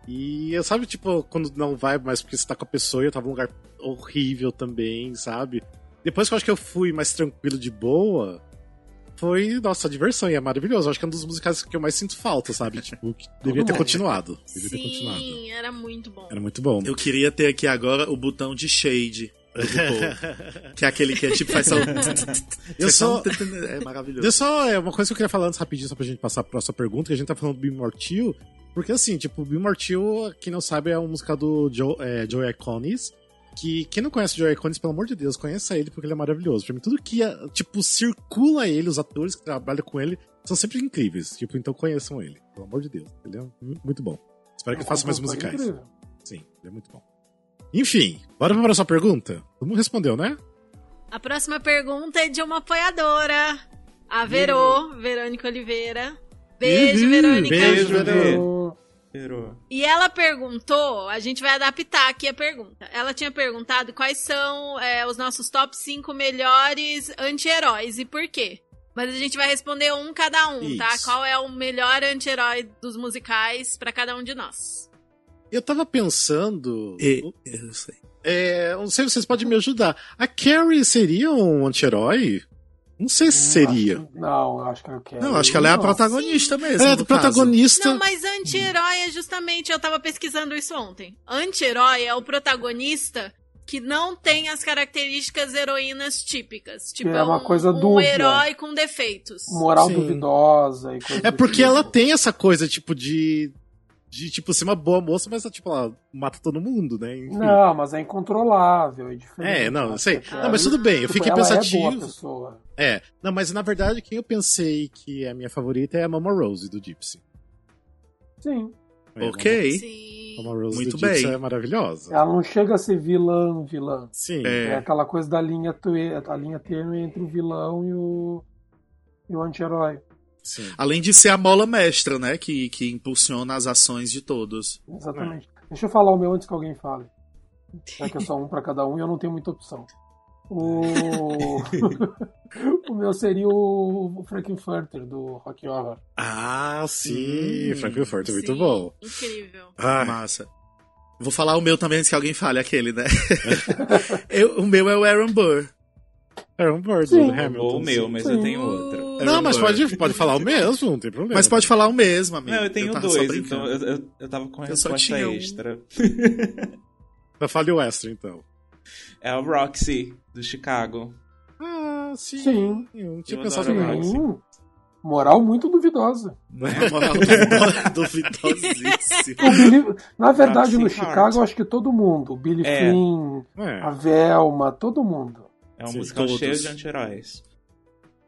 Speaker 1: E eu sabe, tipo, quando não vai mais porque você tá com a pessoa e eu tava num lugar horrível também, sabe? Depois que eu acho que eu fui mais tranquilo de boa, foi, nossa, diversão e é maravilhoso. Eu acho que é um dos musicais que eu mais sinto falta, sabe? Tipo, que devia ter continuado. Devia ter continuado.
Speaker 4: Sim, era muito bom.
Speaker 1: Era muito bom.
Speaker 2: Eu queria ter aqui agora o botão de shade que é aquele que é tipo faz só.
Speaker 1: Eu sou-
Speaker 2: É maravilhoso.
Speaker 1: Deixa só é uma coisa que eu queria falar antes rapidinho, só pra gente passar pra próxima pergunta, que a gente tá falando do Be Mortil, porque assim, tipo, o Be Mortil, quem não sabe, é uma música do Joe, é, Joey Iconis, que quem não conhece o Joey Iconis, pelo amor de Deus, conheça ele porque ele é maravilhoso. Pra mim, tudo que, é, tipo, circula ele, os atores que trabalham com ele, são sempre incríveis. Tipo, então conheçam ele, pelo amor de Deus. Ele é mu- muito bom. Espero que ele faça mais musicais.
Speaker 3: incrível.
Speaker 1: Sim, ele é muito bom. Enfim, bora pra próxima pergunta? Todo mundo respondeu, né?
Speaker 4: A próxima pergunta é de uma apoiadora. A Verô, Verônica Oliveira. Beijo,
Speaker 1: Uhul,
Speaker 4: Verônica.
Speaker 5: beijo,
Speaker 1: Verô.
Speaker 4: E ela perguntou, a gente vai adaptar aqui a pergunta. Ela tinha perguntado quais são é, os nossos top 5 melhores anti-heróis e por quê. Mas a gente vai responder um cada um, tá?
Speaker 1: Isso.
Speaker 4: Qual é o melhor anti-herói dos musicais pra cada um de nós.
Speaker 1: Eu tava pensando.
Speaker 2: E- eu sei.
Speaker 1: É, não sei se vocês podem me ajudar. A Carrie seria um anti-herói? Não sei se seria.
Speaker 3: Acho- Não, eu acho que eu quero.
Speaker 2: Não, acho que ela é a protagonista mesmo.
Speaker 1: É, do
Speaker 2: caso.
Speaker 1: protagonista.
Speaker 4: Não, mas anti-herói é justamente, eu tava pesquisando isso ontem. Anti-herói é o protagonista que não tem as características heroínas típicas. Tipo,
Speaker 3: é uma
Speaker 4: um,
Speaker 3: coisa
Speaker 4: um herói com defeitos.
Speaker 3: Moral
Speaker 1: Sim.
Speaker 3: duvidosa e coisa
Speaker 1: É porque
Speaker 3: tipo.
Speaker 1: ela tem essa coisa, tipo, de. De, tipo, ser uma boa moça, mas, tipo, ela mata todo mundo, né? Enfim.
Speaker 3: Não, mas é incontrolável, é diferente.
Speaker 1: É, não, eu sei. Não, mas tudo bem, eu
Speaker 3: tipo,
Speaker 1: fiquei
Speaker 3: ela É
Speaker 1: pensativo.
Speaker 3: boa pessoa.
Speaker 1: É, não, mas na verdade, quem eu pensei que é a minha favorita é a Mama Rose do Gypsy.
Speaker 3: Sim.
Speaker 1: É,
Speaker 2: Ok.
Speaker 4: Sim.
Speaker 1: Mama Rose
Speaker 2: Muito
Speaker 1: do Gypsy
Speaker 2: bem.
Speaker 1: é maravilhosa.
Speaker 3: Ela não chega a ser vilã, vilã.
Speaker 1: Sim.
Speaker 2: É.
Speaker 3: É aquela coisa da linha, a linha tênue entre o vilão e o, e o anti-herói.
Speaker 1: Sim.
Speaker 2: Além de ser a mola mestra, né? Que, que impulsiona as ações de todos.
Speaker 3: Exatamente. Deixa eu falar o meu antes que alguém fale. Já que é só um pra cada um e eu não tenho muita opção. O, o meu seria o, Frankenfurter do Rock Horror.
Speaker 1: Ah, sim.
Speaker 2: Hum,
Speaker 1: Frank é muito
Speaker 4: Sim,
Speaker 1: bom.
Speaker 4: Incrível.
Speaker 1: Ah,
Speaker 2: Massa. Vou falar o meu também antes que alguém fale, aquele, né? Eu- o meu é o Aaron Burr.
Speaker 1: é bird
Speaker 3: Sim.
Speaker 1: do Hamilton.
Speaker 5: Ou o meu, mas
Speaker 3: Sim.
Speaker 5: eu tenho outro.
Speaker 1: Não, mas pode, pode falar o mesmo, não tem problema.
Speaker 2: Mas pode falar o mesmo, amigo.
Speaker 5: Não, eu tenho
Speaker 2: só
Speaker 5: dois, então eu, eu, eu tava com a
Speaker 2: Eu
Speaker 5: resposta
Speaker 2: um.
Speaker 5: extra.
Speaker 1: Mas fale o extra, então.
Speaker 5: É o Roxy, do Chicago.
Speaker 1: Ah, sim.
Speaker 3: Sim.
Speaker 1: Eu não tinha
Speaker 5: Eu
Speaker 1: pensado nisso.
Speaker 3: Sim. Moral muito duvidosa.
Speaker 2: Uma moral duvido- duvidosíssima.
Speaker 3: O Billy- na verdade, no
Speaker 5: Roxy
Speaker 3: Chicago,
Speaker 5: Hart.
Speaker 3: eu acho que todo mundo. O Billy
Speaker 5: É.
Speaker 3: Flynn, a
Speaker 1: É.
Speaker 3: Velma, todo mundo.
Speaker 5: É um
Speaker 1: Sim,
Speaker 5: musical
Speaker 2: todos.
Speaker 5: cheio de anti-heróis.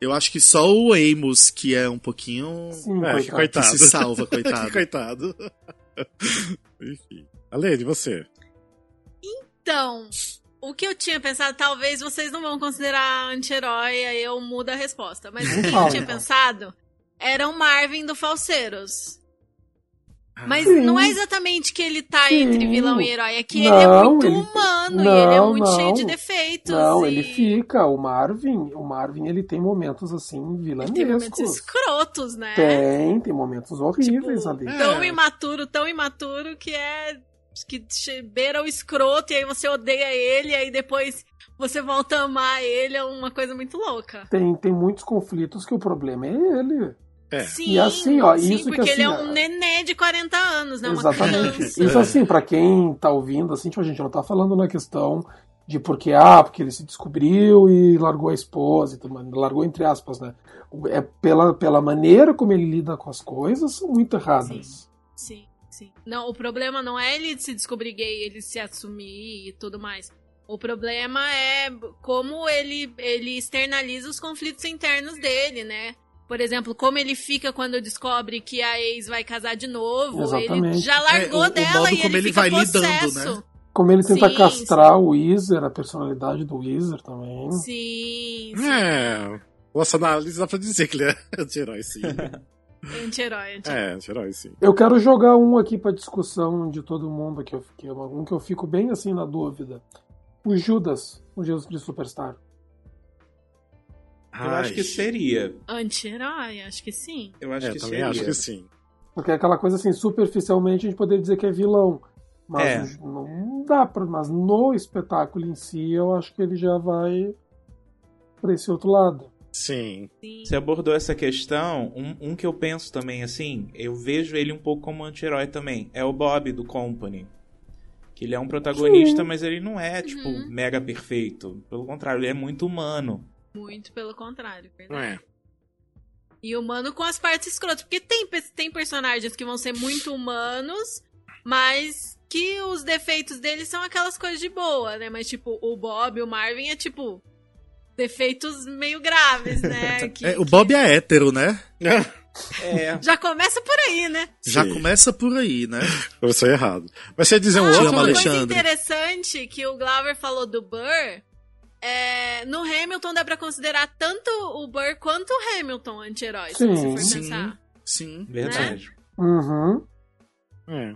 Speaker 2: Eu acho que só o Amos, que é um pouquinho.
Speaker 3: Sim,
Speaker 1: É, que
Speaker 3: coitado.
Speaker 1: coitado.
Speaker 2: Que se salva, coitado.
Speaker 1: coitado. Enfim. Além de você.
Speaker 4: Então, o que eu tinha pensado, talvez vocês não vão considerar anti-herói, aí eu mudo a resposta. Mas o que eu tinha
Speaker 3: então.
Speaker 4: pensado era o Marvin do Falseiros. Mas
Speaker 3: Sim.
Speaker 4: não é exatamente que ele tá
Speaker 3: Sim.
Speaker 4: entre vilão e herói, é que ele
Speaker 3: Não,
Speaker 4: é muito
Speaker 3: ele-
Speaker 4: humano e
Speaker 3: Não,
Speaker 4: ele é muito cheio
Speaker 3: não.
Speaker 4: de defeitos.
Speaker 3: Não,
Speaker 4: e
Speaker 3: ele fica. O Marvin, o Marvin, ele tem momentos assim
Speaker 4: ele tem momentos
Speaker 3: vilanescos.
Speaker 4: escrotos, né?
Speaker 3: Tem, tem momentos horríveis
Speaker 4: Tipo,
Speaker 3: ali.
Speaker 4: Tão
Speaker 1: É.
Speaker 4: imaturo, tão imaturo que é. que beira o escroto e aí você odeia ele, e aí depois você volta a amar ele, é uma coisa muito louca.
Speaker 3: Tem, tem muitos conflitos que o problema é ele.
Speaker 1: É.
Speaker 4: Sim,
Speaker 3: E assim, ó,
Speaker 4: sim,
Speaker 3: isso que
Speaker 4: porque ele é
Speaker 3: assim,
Speaker 4: um nenê de 40 anos, né? Uma
Speaker 3: Exatamente.
Speaker 4: criança.
Speaker 3: Isso assim, pra quem tá ouvindo, assim, tipo, a gente não tá falando na questão de porque, ah, porque ele se descobriu e largou a esposa, e tudo mais. largou entre aspas, né? É pela, pela maneira como ele lida com as coisas, são muito erradas.
Speaker 4: Sim, sim. Não, o problema não é ele se descobrir gay, ele se assumir e tudo mais. O problema é como ele, ele externaliza os conflitos internos dele, né? Por exemplo, como ele fica quando descobre que a ex vai casar de novo. Ele
Speaker 3: Exatamente.
Speaker 4: já largou
Speaker 2: É, o- o
Speaker 4: dela
Speaker 2: modo
Speaker 4: e
Speaker 2: como
Speaker 4: ele,
Speaker 2: ele
Speaker 4: fica
Speaker 2: vai lidando,
Speaker 4: possesso.
Speaker 2: né?
Speaker 3: Como ele tenta
Speaker 4: Sim,
Speaker 3: castrar o Weezer, a personalidade do Weezer também.
Speaker 4: Sim, sim.
Speaker 1: É. Nossa análise dá pra dizer que ele é anti-herói, sim.
Speaker 4: Anti-herói, anti
Speaker 1: é, anti-herói, sim.
Speaker 3: Eu quero jogar um aqui pra discussão de todo mundo, que eu, que eu- um que eu fico bem assim na dúvida. O Judas, o Jesus Cristo Superstar.
Speaker 5: Eu acho que seria.
Speaker 4: Anti-herói, acho que sim.
Speaker 5: Eu acho
Speaker 1: É,
Speaker 5: que
Speaker 1: também
Speaker 5: seria.
Speaker 1: acho que sim.
Speaker 3: Porque é aquela coisa assim, superficialmente a gente poderia dizer que é vilão. Mas
Speaker 5: É.
Speaker 3: não dá pra. Mas no espetáculo em si, eu acho que ele já vai pra esse outro lado.
Speaker 1: Sim.
Speaker 4: sim.
Speaker 5: Você abordou essa questão, um, um que eu penso também, assim, eu vejo ele um pouco como anti-herói também, é o Bob do Company. Que ele é um protagonista,
Speaker 3: Sim.
Speaker 5: mas ele não é, tipo,
Speaker 4: Uhum.
Speaker 5: mega perfeito. Pelo contrário, ele é muito humano.
Speaker 4: Muito pelo contrário, verdade.
Speaker 1: é.
Speaker 4: E humano com as partes escrotas. Porque tem, tem personagens que vão ser muito humanos, mas que os defeitos deles são aquelas coisas de boa, né? Mas, tipo, o Bob, o Marvin é tipo. Defeitos meio graves, né? Que-
Speaker 2: É, o Bob é hétero, né?
Speaker 5: É.
Speaker 4: Já começa por aí, né?
Speaker 2: Já
Speaker 1: Sim.
Speaker 2: começa por aí, né?
Speaker 1: Começou errado. Mas você ia dizer um
Speaker 4: Ah,
Speaker 1: outro?
Speaker 4: uma coisa
Speaker 2: Alexandre.
Speaker 4: interessante que o Glauber falou do Burr. É, no Hamilton dá pra considerar tanto o Burr quanto o Hamilton anti-herói, se você for
Speaker 3: Sim.
Speaker 4: pensar.
Speaker 2: Sim.
Speaker 5: Verdade.
Speaker 3: Uhum.
Speaker 1: É.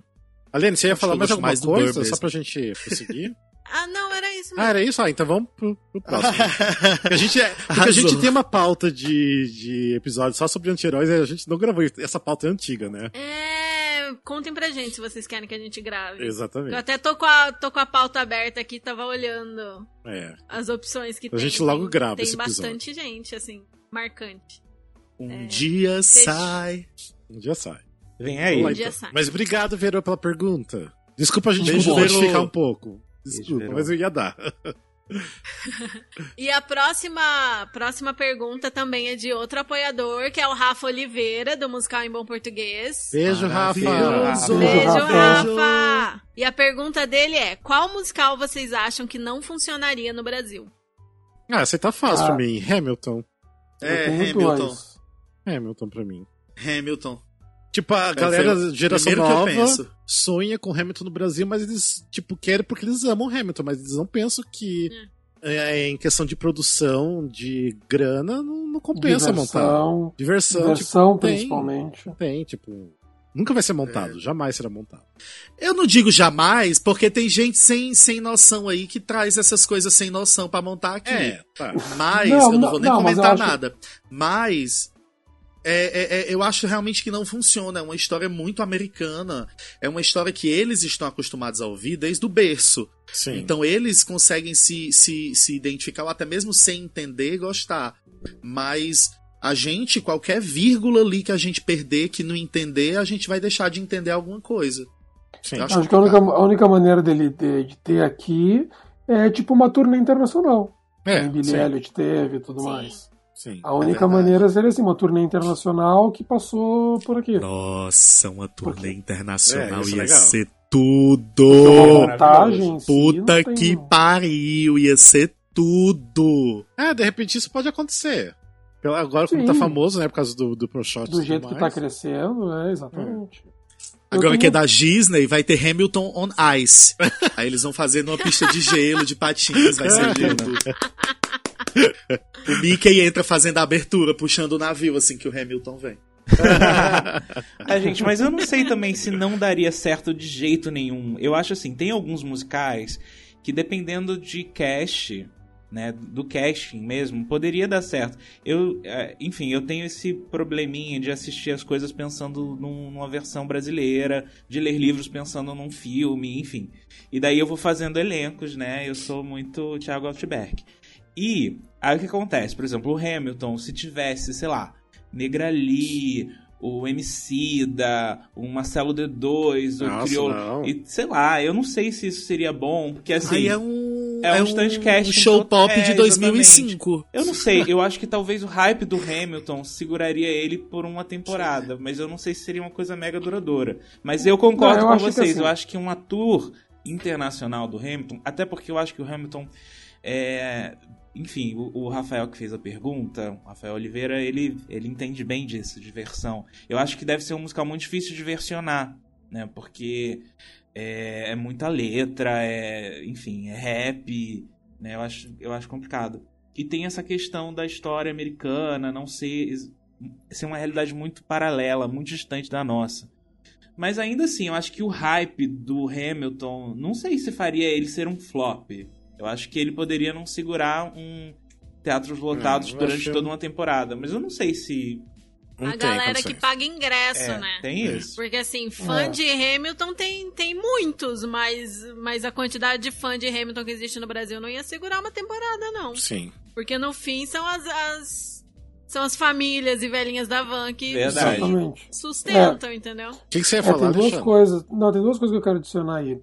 Speaker 1: Alene, você ia falar mais alguma
Speaker 2: mais
Speaker 1: coisa? Só
Speaker 2: mesmo.
Speaker 1: pra gente prosseguir?
Speaker 4: Ah, não, era isso mesmo.
Speaker 1: ah, era isso? Ah, então vamos pro, pro próximo. A gente, é- porque a gente tem uma pauta de, de episódios só sobre anti-heróis e a gente não gravou. Essa pauta é antiga, né?
Speaker 4: É, contem pra gente se vocês querem que a gente grave.
Speaker 1: Exatamente.
Speaker 4: Eu até tô com, a, tô com a pauta aberta aqui, tava olhando
Speaker 1: É.
Speaker 4: as opções que
Speaker 1: A
Speaker 4: tem.
Speaker 1: gente logo grava
Speaker 4: Tem
Speaker 1: esse episódio.
Speaker 4: bastante gente, assim, marcante.
Speaker 2: Um dia
Speaker 4: Fech-
Speaker 2: sai.
Speaker 1: Um dia sai.
Speaker 5: Vem aí.
Speaker 4: Um dia
Speaker 1: então.
Speaker 4: sai.
Speaker 1: Mas obrigado, Verô, pela pergunta. Desculpa a gente
Speaker 2: Beijo,
Speaker 1: modificar
Speaker 2: Verô.
Speaker 1: um pouco. Desculpa,
Speaker 5: Verô.
Speaker 1: mas eu ia dar.
Speaker 4: E a próxima, próxima pergunta também é de outro apoiador, que é o Rafa Oliveira, do Musical em Bom Português.
Speaker 1: Beijo, Rafa.
Speaker 3: Beijo,
Speaker 4: Beijo,
Speaker 3: Rafa.
Speaker 4: E a pergunta dele é: qual musical vocês acham que não funcionaria no Brasil?
Speaker 1: Ah, você tá fácil
Speaker 3: Ah.
Speaker 1: pra mim. Hamilton.
Speaker 2: É, Hamilton.
Speaker 1: Hamilton pra mim.
Speaker 2: Hamilton.
Speaker 1: Tipo, a
Speaker 2: É,
Speaker 1: galera
Speaker 2: o
Speaker 1: geração nova sonha com Hamilton no Brasil, mas eles, tipo, querem porque eles amam Hamilton, mas eles não pensam que é, em questão de produção, de grana, não, não compensa montar.
Speaker 3: Diversão,
Speaker 1: Diversão,
Speaker 3: diversão
Speaker 1: tipo, tem,
Speaker 3: principalmente.
Speaker 1: tem, tipo, nunca vai ser montado,
Speaker 2: É.
Speaker 1: jamais será montado.
Speaker 2: Eu não digo jamais, porque tem gente sem, sem noção aí que traz essas coisas sem noção pra montar aqui.
Speaker 1: tá.
Speaker 2: Mas,
Speaker 3: Não,
Speaker 2: eu não
Speaker 3: não,
Speaker 2: vou nem
Speaker 3: não,
Speaker 2: comentar
Speaker 3: acho-
Speaker 2: nada. Mas. É, é, é, eu acho realmente que não funciona. É uma história muito americana. É uma história que eles estão acostumados a ouvir desde o berço.
Speaker 1: Sim.
Speaker 2: Então eles conseguem se, se, se identificar, ou até mesmo sem entender, gostar. Mas a gente, qualquer vírgula ali que a gente perder, que não entender, a gente vai deixar de entender alguma coisa.
Speaker 1: Sim.
Speaker 2: Acho
Speaker 3: Acho que a única, a única maneira dele de, de ter aqui é tipo uma turnê internacional.
Speaker 1: É,
Speaker 3: Billy
Speaker 1: sim,
Speaker 3: Elliot teve e tudo
Speaker 4: Sim.
Speaker 3: mais.
Speaker 1: Sim.
Speaker 3: A única
Speaker 2: verdade.
Speaker 3: maneira seria assim, uma turnê internacional que passou por aqui.
Speaker 2: Nossa, uma turnê internacional
Speaker 1: É, é
Speaker 2: ia
Speaker 1: legal.
Speaker 2: ser tudo!
Speaker 3: montagem si
Speaker 2: Puta
Speaker 3: não tem-
Speaker 2: que pariu, ia ser tudo!
Speaker 1: É, de repente isso pode acontecer. Agora, como
Speaker 3: Sim.
Speaker 1: tá famoso, né, por causa do, do Pro Shot e
Speaker 3: Do jeito que tá crescendo, é, exatamente. Eu
Speaker 2: Agora
Speaker 3: tenho-
Speaker 2: que é da Disney, vai ter Hamilton on Ice. Aí eles vão fazer numa pista de gelo, de patins, vai ser lindo. O Mickey entra fazendo a abertura, puxando o navio assim que o Hamilton vem.
Speaker 5: É, gente, mas eu não sei também se não daria certo de jeito nenhum. Eu acho assim, tem alguns musicais que dependendo de cast, né, do casting mesmo, poderia dar certo. Eu, é, enfim, eu tenho esse probleminha de assistir as coisas pensando num- numa versão brasileira, de ler livros pensando num filme, enfim. E daí eu vou fazendo elencos, né? Eu sou muito Thiago Altberg. E aí o que acontece? Por exemplo, o Hamilton, se tivesse, sei lá, Negrali, o MC da, o Marcelo D2, o
Speaker 1: Nossa,
Speaker 5: Criolo.
Speaker 1: não.
Speaker 5: E sei lá, eu não sei se isso seria bom, porque assim.
Speaker 2: Aí é um,
Speaker 5: é um standcast
Speaker 2: show pop
Speaker 5: é,
Speaker 2: de 2005.
Speaker 5: Eu não sei, eu acho que talvez o hype do Hamilton seguraria ele por uma temporada, mas eu não sei se seria uma coisa mega duradoura. Mas eu concordo
Speaker 3: Não, eu
Speaker 5: com vocês,
Speaker 3: assim-
Speaker 5: eu acho que uma tour internacional do Hamilton, até porque eu acho que o Hamilton é. Enfim, o, o Rafael que fez a pergunta, Rafael Oliveira, ele, ele entende bem disso, de versão. Eu acho que deve ser um musical muito difícil de versionar, né? Porque é, é muita letra, é, enfim, é rap, né? Eu acho, eu acho complicado. E tem essa questão da história americana não ser, ser uma realidade muito paralela, muito distante da nossa. Mas ainda assim, eu acho que o hype do Hamilton, não sei se faria ele ser um flop. Eu acho que ele poderia não segurar um teatros lotados
Speaker 1: eu
Speaker 5: durante
Speaker 1: acho-
Speaker 5: toda uma temporada. Mas eu não sei se
Speaker 1: Não
Speaker 4: a galera
Speaker 1: condições.
Speaker 4: que paga ingresso,
Speaker 5: é,
Speaker 4: né?
Speaker 5: tem isso.
Speaker 4: Porque assim, fã
Speaker 3: É.
Speaker 4: de Hamilton tem, tem muitos, mas, mas a quantidade de fã de Hamilton que existe no Brasil não ia segurar uma temporada, não.
Speaker 1: Sim.
Speaker 4: Porque no fim são as, as- são as famílias e velhinhas da van que
Speaker 5: Verdade.
Speaker 4: Sustentam, entendeu?
Speaker 1: O que, que você ia
Speaker 3: É,
Speaker 1: falar,
Speaker 3: tem duas coisas. Não, tem duas coisas que eu quero adicionar aí.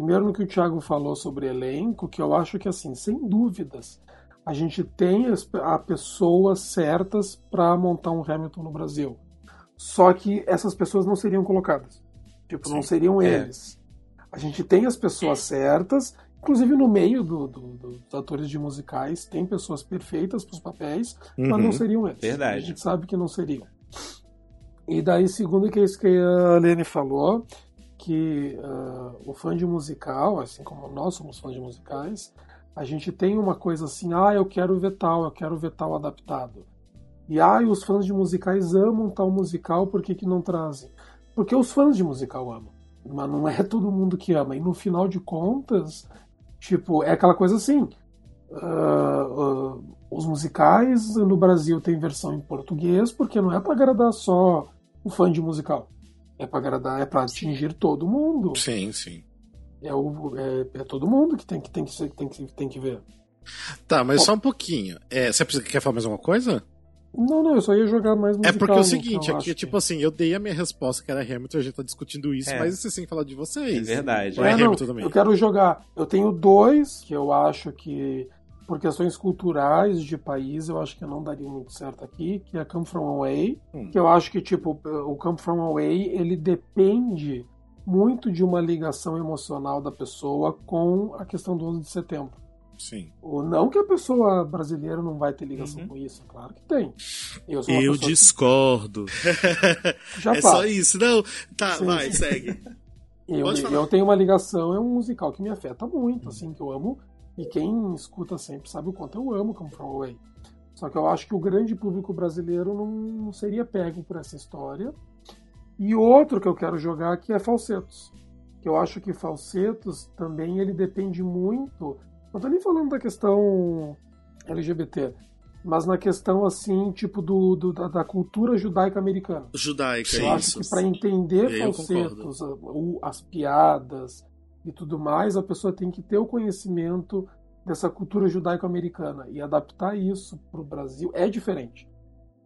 Speaker 3: Primeiro, no que o Thiago falou sobre elenco, que eu acho que, assim, sem dúvidas, a gente tem as a pessoas certas para montar um Hamilton no Brasil. Só que essas pessoas não seriam colocadas. Tipo, não seriam
Speaker 5: É.
Speaker 3: eles. A gente tem as pessoas certas, inclusive no meio do- do- dos atores de musicais, tem pessoas perfeitas para os papéis, mas
Speaker 1: Uhum.
Speaker 3: não seriam eles.
Speaker 5: Verdade.
Speaker 3: A gente sabe que não seriam. E daí, segundo que é isso que a Lene falou, que ah, o fã de musical, assim como nós somos fãs de musicais, a gente tem uma coisa assim, ah, eu quero ver tal, eu quero ver tal adaptado. E ah, os fãs de musicais amam tal musical, por que, que não trazem? Porque os fãs de musical amam. Mas não é todo mundo que ama. E no final de contas, tipo, é aquela coisa assim. ah, ah, os musicais no Brasil tem versão em português, porque não é para agradar só o fã de musical. É pra agradar, é pra atingir todo mundo.
Speaker 1: Sim, sim.
Speaker 3: É, o, é, é todo mundo que tem que, tem que, ser- tem que, tem que ver.
Speaker 1: Tá, mas só um pouquinho. É, você precisa- quer falar mais alguma coisa?
Speaker 3: Não, não, eu só ia jogar mais
Speaker 1: É
Speaker 3: musical.
Speaker 1: porque é o seguinte,
Speaker 3: eu
Speaker 1: aqui,
Speaker 3: acho
Speaker 1: tipo
Speaker 3: que-
Speaker 1: assim, eu dei a minha resposta, que era Hamilton, a gente tá discutindo isso,
Speaker 5: É.
Speaker 1: mas isso sem falar de vocês.
Speaker 5: É verdade.
Speaker 1: Ou é
Speaker 3: É, não,
Speaker 1: Hamilton também?
Speaker 3: eu quero jogar. Eu tenho dois que eu acho que, por questões culturais de país, eu acho que não daria muito certo aqui, que é Come From Away.
Speaker 1: Hum.
Speaker 3: Que eu acho que, tipo, o Come From Away, ele depende muito de uma ligação emocional da pessoa com a questão do 11 de setembro.
Speaker 1: Sim.
Speaker 3: O não que a pessoa brasileira não vai ter ligação
Speaker 5: Uhum.
Speaker 3: com isso, claro que tem. Eu
Speaker 2: Eu discordo.
Speaker 3: que já
Speaker 2: é só isso. Não, tá,
Speaker 3: Sim,
Speaker 2: vai, segue.
Speaker 3: Eu, eu tenho uma ligação, é um musical que me afeta muito, assim, que eu amo. E quem escuta sempre sabe o quanto eu amo Come From Away. Só que eu acho que o grande público brasileiro não, seria pego por essa história. E outro que eu quero jogar aqui é Falsetos. Que eu acho que Falsetos também ele depende muito. Não tô nem falando da questão LGBT, mas na questão assim, tipo, do, do- da, da cultura judaica americana.
Speaker 2: Judaica,
Speaker 3: Eu
Speaker 2: é
Speaker 3: acho
Speaker 2: isso.
Speaker 3: que para entender falsetos, as piadas e tudo mais, a pessoa tem que ter o conhecimento dessa cultura judaico-americana e adaptar isso para o Brasil é diferente.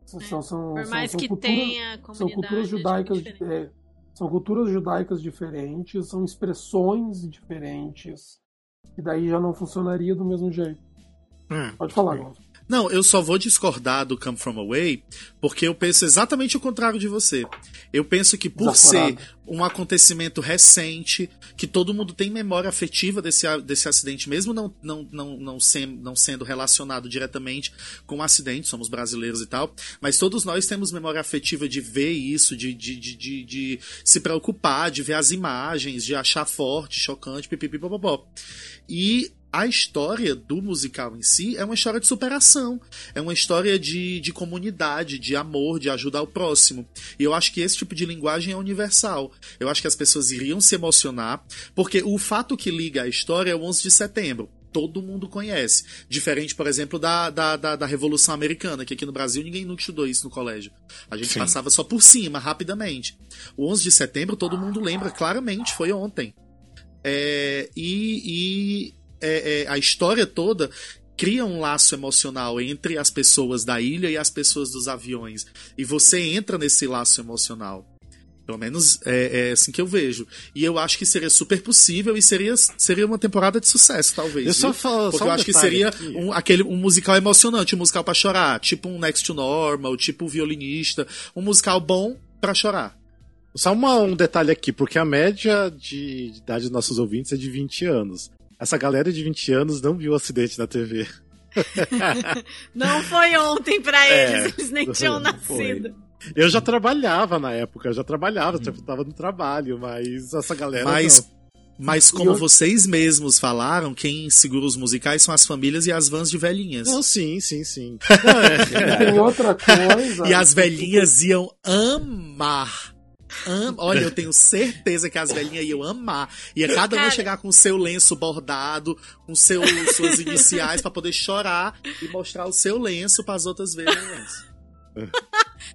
Speaker 3: São, são, são,
Speaker 4: Por
Speaker 3: são-
Speaker 4: mais
Speaker 3: são
Speaker 4: que
Speaker 3: culturas-
Speaker 4: tenha
Speaker 3: são culturas
Speaker 4: é
Speaker 3: judaicas, é, são culturas judaicas diferentes, são expressões diferentes e daí já não funcionaria do mesmo jeito.
Speaker 1: Hum,
Speaker 3: Pode falar, Gonzo.
Speaker 2: Não, eu só vou discordar do Come From Away porque eu penso exatamente o contrário de você. Eu penso que por
Speaker 3: Desaforado.
Speaker 2: ser um acontecimento recente, que todo mundo tem memória afetiva desse, desse acidente, mesmo não, não, não, não, sem- não sendo relacionado diretamente com o acidente, somos brasileiros e tal, mas todos nós temos memória afetiva de ver isso, de, de, de, de, de se preocupar, de ver as imagens, de achar forte, chocante, pipipipopopó. E a história do musical em si é uma história de superação, é uma história de, de comunidade, de amor, de ajudar o próximo. E eu acho que esse tipo de linguagem é universal. Eu acho que as pessoas iriam se emocionar, porque o fato que liga a história é o 11 de setembro. Todo mundo conhece. Diferente, por exemplo, da, da, da, da Revolução Americana, que aqui no Brasil ninguém nunca estudou isso no colégio. A gente
Speaker 1: Sim.
Speaker 2: passava só por cima, rapidamente. O 11 de setembro todo mundo lembra claramente, foi ontem. É, e e é, é, a história toda cria um laço emocional entre as pessoas da ilha e as pessoas dos aviões. E você entra nesse laço emocional. Pelo menos é, é assim que eu vejo. E eu acho que seria super possível e seria, seria uma temporada de sucesso, talvez.
Speaker 1: Eu só falo-
Speaker 2: Porque
Speaker 1: só
Speaker 2: eu
Speaker 1: um
Speaker 2: acho que seria
Speaker 1: aqui.
Speaker 2: um, aquele, um musical emocionante, um musical pra chorar. Tipo um Next to Normal, tipo o Violinista. Um musical bom pra chorar.
Speaker 1: Só uma- um detalhe aqui, porque a média de, de idade dos nossos ouvintes é de 20 anos. Essa galera de 20 anos não viu o acidente na TV.
Speaker 4: Não foi ontem pra
Speaker 1: É,
Speaker 4: eles, eles nem tinham
Speaker 1: foi.
Speaker 4: nascido.
Speaker 1: Eu já trabalhava na época, eu já trabalhava, eu tava no trabalho, mas essa galera
Speaker 2: Mas,
Speaker 1: não.
Speaker 2: mas como
Speaker 3: eu-
Speaker 2: vocês mesmos falaram, quem segura os musicais são as famílias e as vans de velhinhas.
Speaker 1: Não, sim, sim, sim. Não, é-
Speaker 3: Tem outra coisa.
Speaker 2: E as velhinhas iam amar. Am- Olha, eu tenho certeza que as velhinhas iam amar. Ia cada uma
Speaker 4: Cara.
Speaker 2: chegar com seu lenço bordado, com seu, suas iniciais pra poder chorar e mostrar o seu lenço pras outras verem o lenço.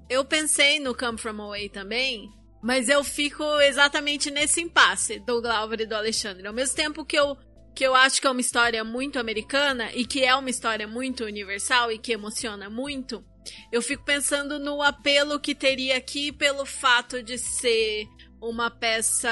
Speaker 4: Eu pensei no Come From Away também, mas eu fico exatamente nesse impasse do Glauber e do Alexandre. Ao mesmo tempo que eu, que eu acho que é uma história muito americana e que é uma história muito universal e que emociona muito, eu fico pensando no apelo que teria aqui pelo fato de ser uma peça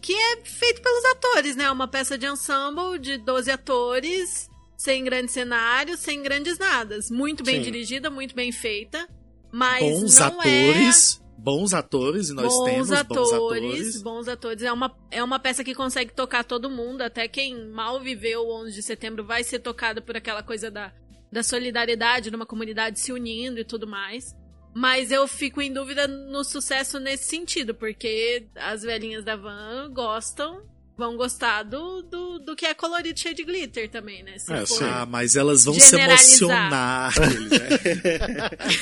Speaker 4: que é feita pelos atores, né? Uma peça de ensemble de 12 atores, sem grandes cenários, sem grandes nadas. Muito bem
Speaker 1: Sim.
Speaker 4: dirigida, muito bem feita. Mas
Speaker 2: Bons
Speaker 4: não
Speaker 2: atores, bons atores, e
Speaker 4: é
Speaker 2: nós
Speaker 4: bons
Speaker 2: temos
Speaker 4: atores,
Speaker 2: bons atores.
Speaker 4: bons atores. É uma, é uma peça que consegue tocar todo mundo. Até quem mal viveu o 11 de setembro vai ser tocado por aquela coisa da, da solidariedade, numa comunidade se unindo e tudo mais. Mas eu fico em dúvida no sucesso nesse sentido, porque as velhinhas da van gostam, vão gostar do, do, do que é colorido cheio de glitter também, né? Se
Speaker 1: É,
Speaker 4: for-.
Speaker 2: Ah, mas elas vão se emocionar.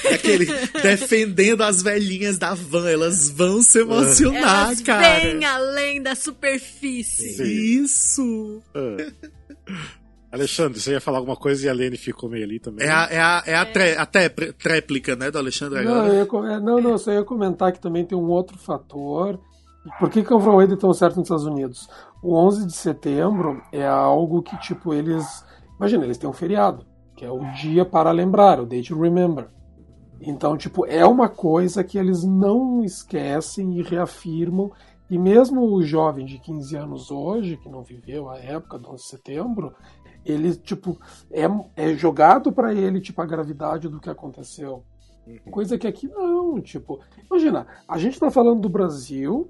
Speaker 2: É Aquele defendendo as velhinhas da van, elas vão se emocionar,
Speaker 4: Elas
Speaker 2: cara.
Speaker 4: bem além da superfície.
Speaker 1: Sim.
Speaker 2: Isso.
Speaker 1: Alexandre, você ia falar alguma coisa e a Lene ficou meio ali também.
Speaker 2: É a, é a, é a, tré- a tré- tréplica, né, do Alexandre
Speaker 3: Não,
Speaker 2: agora.
Speaker 3: eu ia, não, não, só ia comentar que também tem um outro fator. Por que, que o Wade é tão certo nos Estados Unidos? O 11 de setembro é algo que, tipo, eles. Imagina, eles têm um feriado, que é o dia para lembrar, o Day to Remember. Então, tipo, é uma coisa que eles não esquecem e reafirmam. E mesmo o jovem de 15 anos hoje, que não viveu a época do 11 de setembro, ele, tipo, é, é jogado para ele, tipo, a gravidade do que aconteceu. Coisa que aqui não, tipo. Imagina, a gente tá falando do Brasil,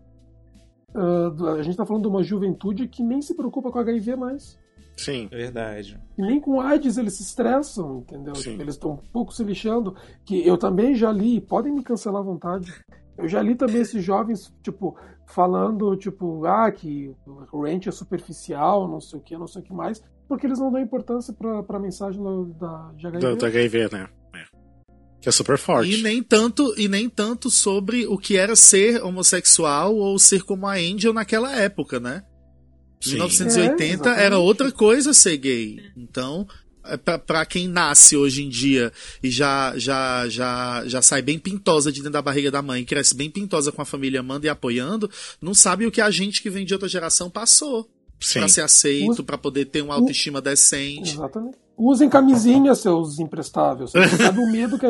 Speaker 3: do- a gente tá falando de uma juventude que nem se preocupa com HIV mais.
Speaker 1: Sim.
Speaker 5: É Verdade.
Speaker 3: E nem com AIDS eles se estressam, entendeu?
Speaker 1: Sim.
Speaker 3: Tipo, eles estão um pouco se lixando. Que eu também já li, podem me cancelar à vontade. Eu já li também esses jovens, tipo, falando, tipo, ah, que o rant é superficial, não sei o que, não sei o que mais, porque eles não dão importância pra, pra mensagem do- da, de HIV.
Speaker 1: Do, do HIV, né? É. Que é super forte.
Speaker 2: E nem tanto e nem tanto sobre o que era ser homossexual ou ser como a Angel naquela época, né?
Speaker 1: Sim.
Speaker 2: 1980
Speaker 3: É,
Speaker 2: era outra coisa ser gay. Então, é pra, pra quem nasce hoje em dia e já, já, já, já sai bem pintosa de dentro da barriga da mãe, cresce bem pintosa com a família amando e apoiando, não sabe o que a gente que vem de outra geração passou.
Speaker 1: Sim.
Speaker 2: Pra ser aceito, pra poder ter uma autoestima decente.
Speaker 3: Exatamente. Usem camisinha, seus imprestáveis. Você não sabe o medo que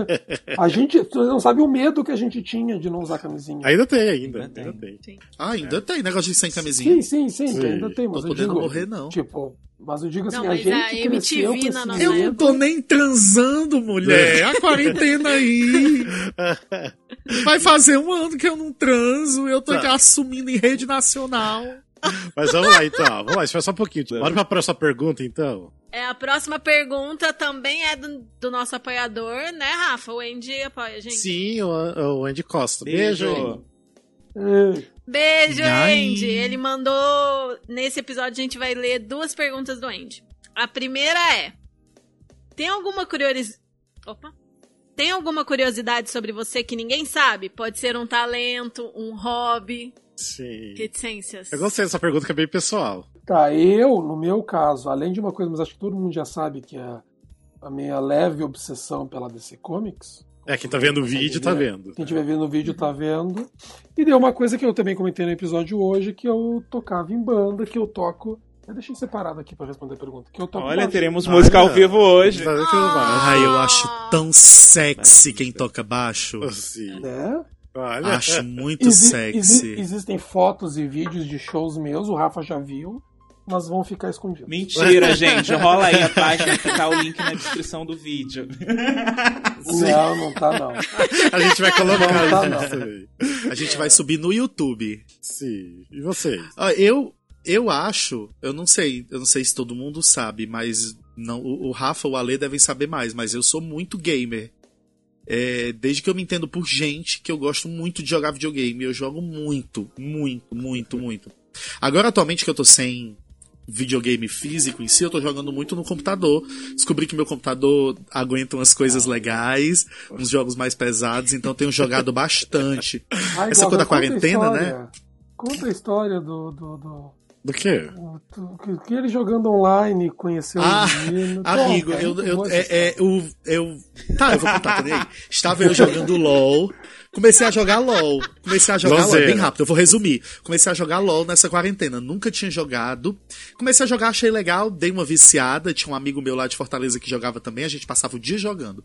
Speaker 3: a gente, você não sabe o medo que a gente tinha de não usar camisinha.
Speaker 1: Ainda tem, ainda.
Speaker 5: Ainda
Speaker 1: Ainda tem.
Speaker 2: Ah, ainda tem negócio de sem camisinha.
Speaker 3: Sim, sim, sim,
Speaker 1: Sim.
Speaker 3: ainda tem, mas
Speaker 2: Tô
Speaker 3: eu
Speaker 2: podendo
Speaker 3: digo,
Speaker 2: morrer, não.
Speaker 3: Tipo, mas eu digo assim,
Speaker 4: Não,
Speaker 3: a gente
Speaker 4: a
Speaker 3: cresceu
Speaker 4: MTV
Speaker 3: com
Speaker 4: na
Speaker 3: esse
Speaker 4: nossa
Speaker 2: Eu não tô nem transando, mulher. A quarentena aí. Vai fazer um ano que eu não transo. Eu tô
Speaker 1: Tá.
Speaker 2: aqui assumindo em rede nacional.
Speaker 1: Mas vamos lá, então. Vamos lá, espera só um pouquinho. Bora pra próxima pergunta, então.
Speaker 4: É, a próxima pergunta também é do, do nosso apoiador, né, Rafa? O Andy apoia a gente.
Speaker 1: Sim, o, o Andy Costa. Beijo.
Speaker 5: Beijo.
Speaker 1: Andy.
Speaker 3: É,
Speaker 4: Beijo. Andy. Ele mandou. Nesse episódio a gente vai ler duas perguntas do Andy. A primeira é: Tem alguma curiosidade. Opa! Tem alguma curiosidade sobre você que ninguém sabe? Pode ser um talento, um hobby,
Speaker 1: Sim.
Speaker 4: reticências.
Speaker 1: Eu gostei dessa pergunta que é bem pessoal.
Speaker 3: Tá, eu, no meu caso, além de uma coisa, mas acho que todo mundo já sabe que é a minha leve obsessão pela DC Comics.
Speaker 1: É, quem tá vendo o vídeo tá vendo.
Speaker 3: Quem estiver vendo o vídeo tá vendo. E deu uma coisa que eu também comentei no episódio hoje, que eu tocava em banda, que eu toco. Eu deixei separado aqui pra responder a pergunta. Que eu toco
Speaker 5: Olha,
Speaker 3: baixo.
Speaker 5: teremos música ao
Speaker 1: Olha.
Speaker 5: vivo hoje.
Speaker 1: Tá do baixo.
Speaker 2: Ai, eu acho tão sexy quem toca baixo.
Speaker 1: Sim.
Speaker 3: Né?
Speaker 1: Olha.
Speaker 2: Acho muito
Speaker 3: Exi-
Speaker 2: sexy.
Speaker 3: exi- existem fotos e vídeos de shows meus, o Rafa já viu, mas vão ficar escondidos.
Speaker 5: Mentira, gente. Rola aí a página que tá o link na descrição do vídeo.
Speaker 3: Não, não tá não.
Speaker 1: A gente vai colocar
Speaker 3: Não, tá, não.
Speaker 2: A gente vai subir no YouTube.
Speaker 1: Sim. E vocês?
Speaker 2: Ah, eu, eu acho, eu não sei, eu não sei se todo mundo sabe, mas não, o, o Rafa, o Ale devem saber mais, mas eu sou muito gamer. É, desde que eu me entendo por gente que eu gosto muito de jogar videogame, eu jogo muito, muito, muito, muito. Agora atualmente que eu tô sem videogame físico em si, eu tô jogando muito no computador. Descobri que meu computador aguenta umas coisas legais, uns jogos mais pesados, então eu tenho jogado bastante.
Speaker 3: Ai,
Speaker 2: Essa coisa da quarentena, né?
Speaker 3: Conta a história do. do, do,
Speaker 1: Do quê?
Speaker 3: que- ele jogando online conheceu
Speaker 2: Ah,
Speaker 3: o menino.
Speaker 2: Amigo,
Speaker 3: Conta,
Speaker 2: eu, eu,
Speaker 3: essa
Speaker 2: é, é, eu, eu. Tá, eu vou contar, aí. Estava eu jogando LOL. Comecei a jogar LOL. Comecei a jogar LOL,
Speaker 1: Lozeira.
Speaker 2: bem rápido, eu vou resumir. Comecei a jogar LOL nessa quarentena. Nunca tinha jogado. Comecei a jogar, achei legal, dei uma viciada. Tinha um amigo meu lá de Fortaleza que jogava também, a gente passava o dia jogando.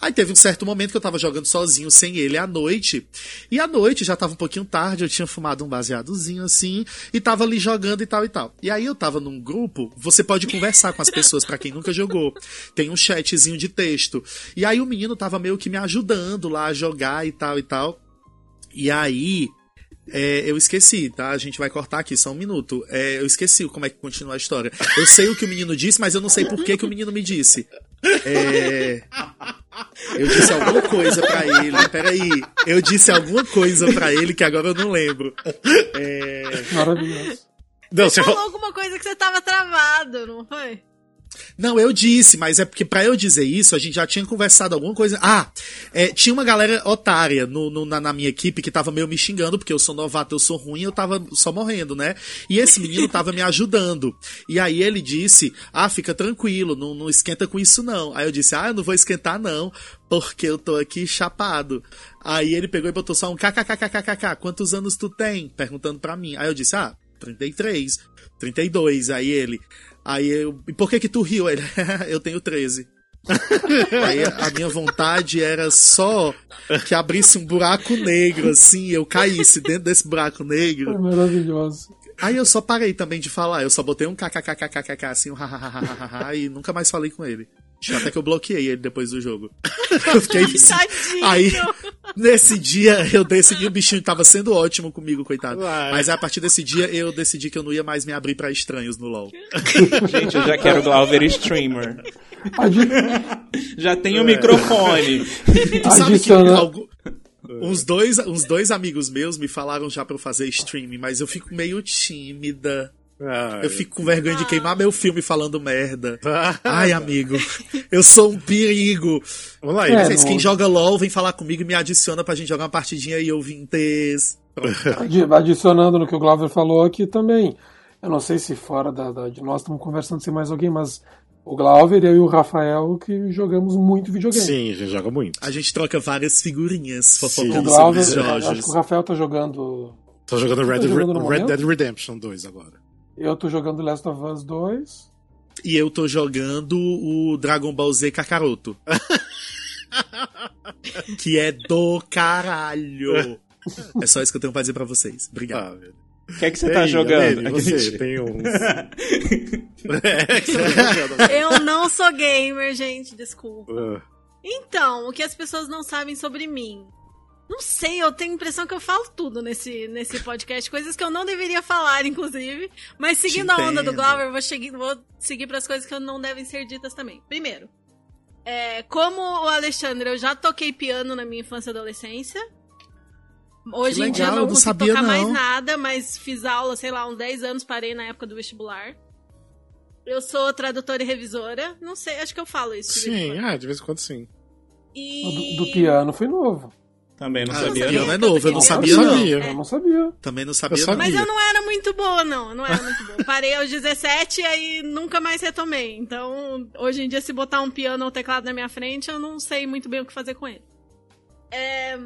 Speaker 2: Aí teve um certo momento que eu tava jogando sozinho, sem ele, à noite. E à noite, já tava um pouquinho tarde, eu tinha fumado um baseadozinho assim, e tava ali jogando e tal e tal. E aí eu tava num grupo, você pode conversar com as pessoas, pra quem nunca jogou. Tem um chatzinho de texto. E aí o menino tava meio que me ajudando lá a jogar e tal e tal. E aí, é, eu esqueci, tá? A gente vai cortar aqui só um minuto. É, eu esqueci como é que continua a história. Eu sei o que o menino disse, mas eu não sei por que, que o menino me disse. É, eu disse alguma coisa pra ele. Peraí. Eu disse alguma coisa pra ele que agora eu não lembro. É,
Speaker 3: Maravilhoso.
Speaker 1: Não, você
Speaker 4: Falou
Speaker 1: falou.
Speaker 4: alguma coisa que você tava travado, não foi?
Speaker 2: Não, eu disse, mas é porque pra eu dizer isso, a gente já tinha conversado alguma coisa. Ah, é, tinha uma galera otária no, no- na, na minha equipe que tava meio me xingando, porque eu sou novato, eu sou ruim, eu tava só morrendo, né? E esse menino tava me ajudando. E aí ele disse: Ah, fica tranquilo, não, não esquenta com isso não. Aí eu disse: Ah, eu não vou esquentar não, porque eu tô aqui chapado. Aí ele pegou e botou só um kkkkkk, quantos anos tu tem? Perguntando pra mim. Aí eu disse: Ah, 33, 32. Aí ele. Aí eu. E por que que tu riu? Ele, eu tenho 13. Aí a minha vontade era só que abrisse um buraco negro, assim, eu caísse dentro desse buraco
Speaker 3: É
Speaker 2: negro.
Speaker 3: maravilhoso.
Speaker 2: Aí eu só parei também de falar, eu só botei um kkkkkk assim, um hahaha, e nunca mais falei com ele. Até que eu bloqueei ele depois do jogo. Eu fiquei assim.
Speaker 4: Tadinho.
Speaker 2: Aí, nesse dia, eu decidi, o bichinho tava sendo ótimo comigo, coitado.
Speaker 1: Uai.
Speaker 2: Mas a partir desse dia, eu decidi que eu não ia mais me abrir pra estranhos no LoL.
Speaker 5: Gente, eu já quero Glauber streamer. Já tenho o microfone.
Speaker 2: Tu sabe que
Speaker 3: Adiciona-
Speaker 2: algu- uns, dois, uns dois amigos meus me falaram já pra eu fazer streaming, mas eu fico meio tímida.
Speaker 1: Ai.
Speaker 2: Eu fico com vergonha de queimar meu filme falando merda. Ai, amigo, eu sou um perigo.
Speaker 1: Vamos lá,
Speaker 3: É.
Speaker 2: Vocês,
Speaker 3: não-
Speaker 2: quem joga LOL, vem falar comigo e me adiciona pra gente jogar uma partidinha e ouvintes.
Speaker 3: adi- Adicionando no que o Glauber falou aqui também. Eu não sei se fora da, da- de nós estamos conversando sem mais alguém, mas o Glauber, eu e o Rafael que jogamos muito videogame.
Speaker 1: Sim, a gente joga muito.
Speaker 2: A gente troca várias figurinhas fofocando sobre os
Speaker 3: acho que
Speaker 2: jogos.
Speaker 3: o Rafael tá jogando.
Speaker 1: Tô jogando Red,
Speaker 3: Tá jogando
Speaker 1: Red? Dead Redemption 2 agora.
Speaker 3: Eu tô jogando Last of Us 2.
Speaker 2: E eu tô jogando o Dragon Ball Z Kakaroto. que é do caralho. É só isso que eu tenho pra dizer pra vocês. Obrigado.
Speaker 1: Ah.
Speaker 5: O que é que você
Speaker 1: Ei,
Speaker 5: tá jogando?
Speaker 1: Aline, você tem uns. é.
Speaker 4: Eu não sou gamer, gente, desculpa.
Speaker 1: Ah,
Speaker 4: Então, o que as pessoas não sabem sobre mim? Não sei, eu tenho a impressão que eu falo tudo nesse, nesse podcast, coisas que eu não deveria falar, inclusive. Mas seguindo a onda do eu vou, seguir, vou seguir para as coisas que não devem ser ditas também. Primeiro, é, como o Alexandre, eu já toquei piano na minha infância e adolescência. Hoje
Speaker 2: Que
Speaker 4: em dia
Speaker 2: legal,
Speaker 4: eu
Speaker 2: eu
Speaker 4: não
Speaker 2: não
Speaker 4: consigo
Speaker 2: sabia,
Speaker 4: tocar mais
Speaker 2: não.
Speaker 4: nada, mas fiz aula, sei lá, uns 10 anos, parei na época do vestibular. Eu sou tradutora e revisora. Não sei, acho que eu falo isso. de vez em
Speaker 1: sim,
Speaker 4: quando.
Speaker 1: ah, de vez em quando sim.
Speaker 4: E...
Speaker 3: Do, do piano foi novo.
Speaker 5: Também não
Speaker 2: Ah,
Speaker 5: sabia.
Speaker 2: piano
Speaker 5: não.
Speaker 2: é novo, eu não
Speaker 4: Eu
Speaker 2: sabia
Speaker 1: não
Speaker 2: não.
Speaker 1: sabia.
Speaker 3: Eu não sabia.
Speaker 2: Também não sabia
Speaker 1: Eu
Speaker 2: não.
Speaker 4: Mas
Speaker 1: sabia.
Speaker 4: eu não era muito boa, não. Eu não era muito boa. Parei aos 17 e aí nunca mais retomei. Então, hoje em dia, se botar um piano ou teclado na minha frente, eu não sei muito bem o que fazer com ele. É,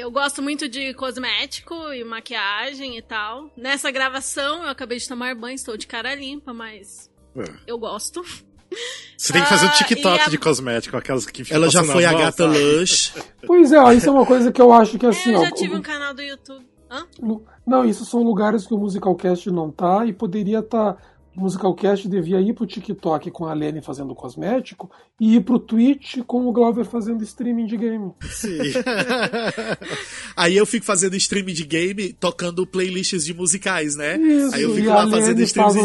Speaker 4: Eu gosto muito de cosmético e maquiagem e tal. Nessa gravação, eu acabei de tomar banho, estou de cara limpa, mas
Speaker 1: É.
Speaker 4: eu gosto.
Speaker 1: Você tem que fazer um
Speaker 4: Ah,
Speaker 1: TikTok
Speaker 4: e a-
Speaker 1: de cosmético, aquelas que ficam
Speaker 2: Ela já foi a
Speaker 1: mão,
Speaker 2: gata
Speaker 1: sabe?
Speaker 2: Lush.
Speaker 3: Pois é, ó, isso é uma coisa que eu acho que assim,
Speaker 4: eu
Speaker 3: ó.
Speaker 4: já tive
Speaker 3: o-
Speaker 4: um canal do YouTube. Hã?
Speaker 3: Não, isso são lugares que o Musicalcast não tá e poderia estar. o Musicalcast devia ir pro TikTok com a Lene fazendo cosmético e ir pro Twitch com o Glover fazendo streaming de game.
Speaker 1: Sim.
Speaker 2: Aí eu fico fazendo stream de game, tocando playlists de musicais, né?
Speaker 3: Isso,
Speaker 2: Aí eu fico
Speaker 3: e
Speaker 2: lá
Speaker 3: a
Speaker 2: fazendo
Speaker 3: faz
Speaker 2: de-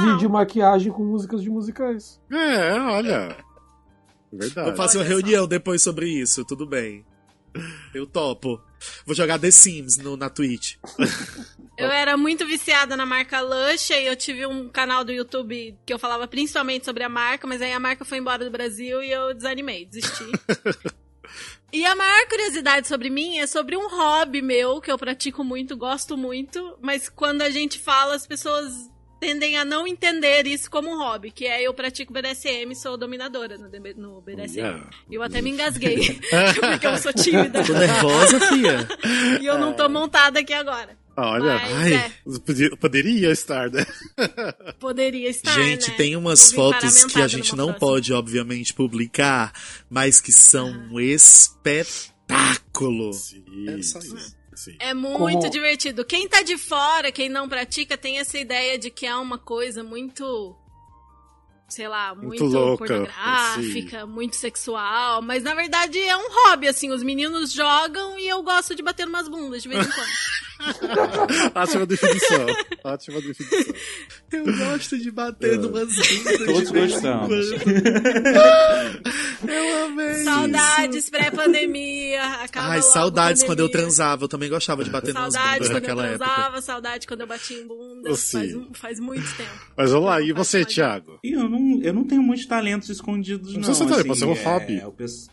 Speaker 3: vídeos de maquiagem com músicas de musicais.
Speaker 1: É, olha. Verdade.
Speaker 2: Vamos fazer uma reunião depois sobre isso, tudo bem. Eu topo. Vou jogar The Sims no, na Twitch.
Speaker 4: Eu era muito viciada na marca Lush e eu tive um canal do YouTube que eu falava principalmente sobre a marca, mas aí a marca foi embora do Brasil e eu desanimei, desisti. e a maior curiosidade sobre mim é sobre um hobby meu que eu pratico muito, gosto muito, mas quando a gente fala, as pessoas tendem a não entender isso como um hobby, que é eu pratico BDSM e sou dominadora no, no BDSM.
Speaker 1: Yeah.
Speaker 4: Eu até me engasguei, porque eu sou tímida.
Speaker 2: Tô nervosa, fia.
Speaker 4: E eu não tô montada aqui agora.
Speaker 1: Olha,
Speaker 4: Mas,
Speaker 2: ai.
Speaker 4: é,
Speaker 1: poderia estar, né?
Speaker 4: poderia estar,
Speaker 2: Gente,
Speaker 4: né?
Speaker 2: tem umas
Speaker 4: Vou
Speaker 2: fotos que a gente não
Speaker 4: próxima.
Speaker 2: pode, obviamente, publicar, mas que são um espetáculo.
Speaker 1: Sim,
Speaker 2: É só isso.
Speaker 1: sim.
Speaker 4: É muito
Speaker 3: Como-
Speaker 4: divertido. Quem tá de fora, quem não pratica, tem essa ideia de que é uma coisa muito. Sei lá, muito,
Speaker 1: Muito louca,
Speaker 4: pornográfica, muito sexual. Mas na verdade é um hobby, assim. Os meninos jogam e eu gosto de bater umas bundas de vez em quando.
Speaker 1: Ótima definição. Ótima definição.
Speaker 2: Eu gosto de bater numas bundas.
Speaker 5: Todos
Speaker 2: de vez em
Speaker 5: gostamos.
Speaker 2: quando. Eu amei.
Speaker 4: Saudades pré-pandemia. acaba
Speaker 2: Ai, saudades quando eu transava. Eu também gostava de bater
Speaker 4: Saudades
Speaker 2: bundas
Speaker 4: quando eu
Speaker 2: naquela época.
Speaker 4: transava, saudade quando eu batia em bunda.
Speaker 1: Sim.
Speaker 4: Faz, faz muito tempo.
Speaker 1: Mas vamos lá, e você. Thiago?
Speaker 5: Eu não, eu não tenho muitos talentos escondidos,
Speaker 1: Não
Speaker 5: não.
Speaker 1: precisa ser talento,
Speaker 5: assim,
Speaker 1: pode ser um
Speaker 5: é,
Speaker 1: hobby.
Speaker 5: o pes-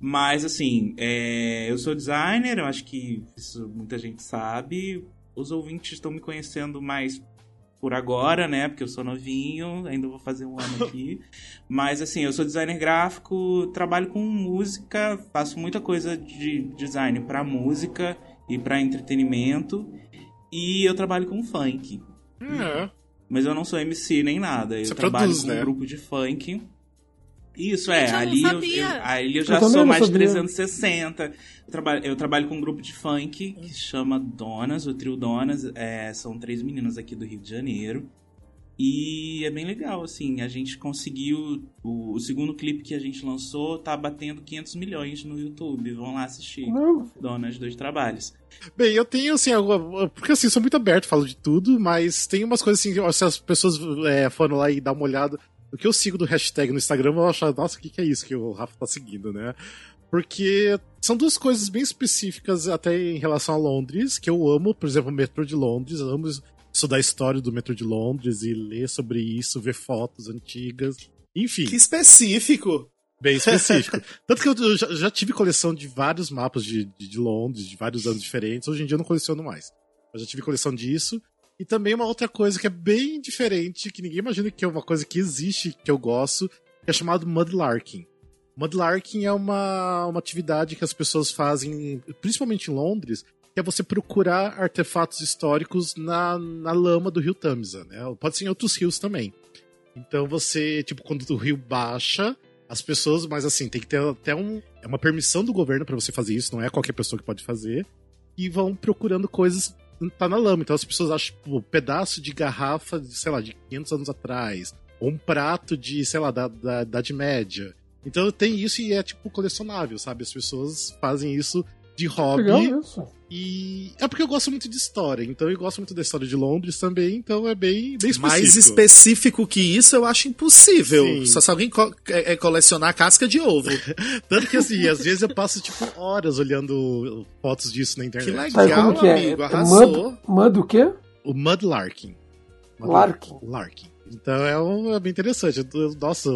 Speaker 5: Mas, assim, é, eu sou designer, eu acho que isso muita gente sabe. Os ouvintes estão me conhecendo mais por agora, né? Porque eu sou novinho, ainda vou fazer um ano aqui. Mas, assim, eu sou designer gráfico, trabalho com música, faço muita coisa de design pra música e pra entretenimento. E eu trabalho com funk.
Speaker 1: É.
Speaker 5: Mas eu não sou MC nem nada. Eu
Speaker 1: Você
Speaker 5: trabalho
Speaker 1: produz,
Speaker 5: com
Speaker 1: né?
Speaker 5: um grupo de funk. Isso, é.
Speaker 4: Eu
Speaker 5: ali eu, eu- ali eu já
Speaker 3: também
Speaker 5: sou mais
Speaker 3: sabia.
Speaker 5: 360. Eu trabalho, eu trabalho com um grupo de funk que se chama Donas, o trio Donas. É, são três meninas aqui do Rio de Janeiro. E é bem legal, assim. A gente conseguiu. O, o segundo clipe que a gente lançou tá batendo 500 milhões no YouTube. Vão lá assistir.
Speaker 3: Não,
Speaker 5: Donas dos Trabalhos.
Speaker 1: Bem, eu tenho, assim, alguma... porque assim, sou muito aberto, falo de tudo, mas tem umas coisas assim, se as pessoas é, foram lá e dar uma olhada, o que eu sigo do hashtag no Instagram, eu vou achar, nossa, o que, que é isso que o Rafa tá seguindo, né? Porque são duas coisas bem específicas até em relação a Londres, que eu amo, por exemplo, o metrô de Londres, amo estudar a história do metrô de Londres e ler sobre isso, ver fotos antigas, enfim.
Speaker 2: Que específico.
Speaker 1: Bem específico. Tanto que eu já, já tive coleção de vários mapas de, de, de Londres, de vários anos diferentes. Hoje em dia eu não coleciono mais. Eu já tive coleção disso. E também uma outra coisa que é bem diferente, que ninguém imagina que é uma coisa que existe, que eu gosto, que é chamado mudlarking. Mudlarking é uma, uma atividade que as pessoas fazem, principalmente em Londres, que é você procurar artefatos históricos na, na lama do rio Tamisa, né? Pode ser em outros rios também. Então você, tipo, quando o rio baixa, as pessoas, mas assim, tem que ter até um, é uma permissão do governo pra você fazer isso, não é qualquer pessoa que pode fazer. E vão procurando coisas tá na lama. Então as pessoas acham, tipo, um pedaço de garrafa, de, sei lá, de 500 anos atrás, ou um prato de, sei lá, da, da Idade Média. Então tem isso e é tipo colecionável, sabe? As pessoas fazem isso de hobby.
Speaker 3: legal isso.
Speaker 1: E é porque eu gosto muito de história, então eu gosto muito da história de Londres também, então é bem, bem específico.
Speaker 2: Mais específico que isso, eu acho impossível.
Speaker 1: Sim.
Speaker 2: Só se alguém co é, é colecionar casca de ovo.
Speaker 1: Tanto que assim, às vezes eu passo tipo horas olhando fotos disso na
Speaker 2: Que
Speaker 1: internet.
Speaker 3: Tá, e
Speaker 2: legal,
Speaker 3: como que é?
Speaker 2: amigo.
Speaker 3: É
Speaker 2: Arrasou.
Speaker 3: Mud, mud o quê?
Speaker 1: O Mudlarking.
Speaker 3: Larking.
Speaker 1: Larking. Então é, um, é bem interessante. Eu- Nossa,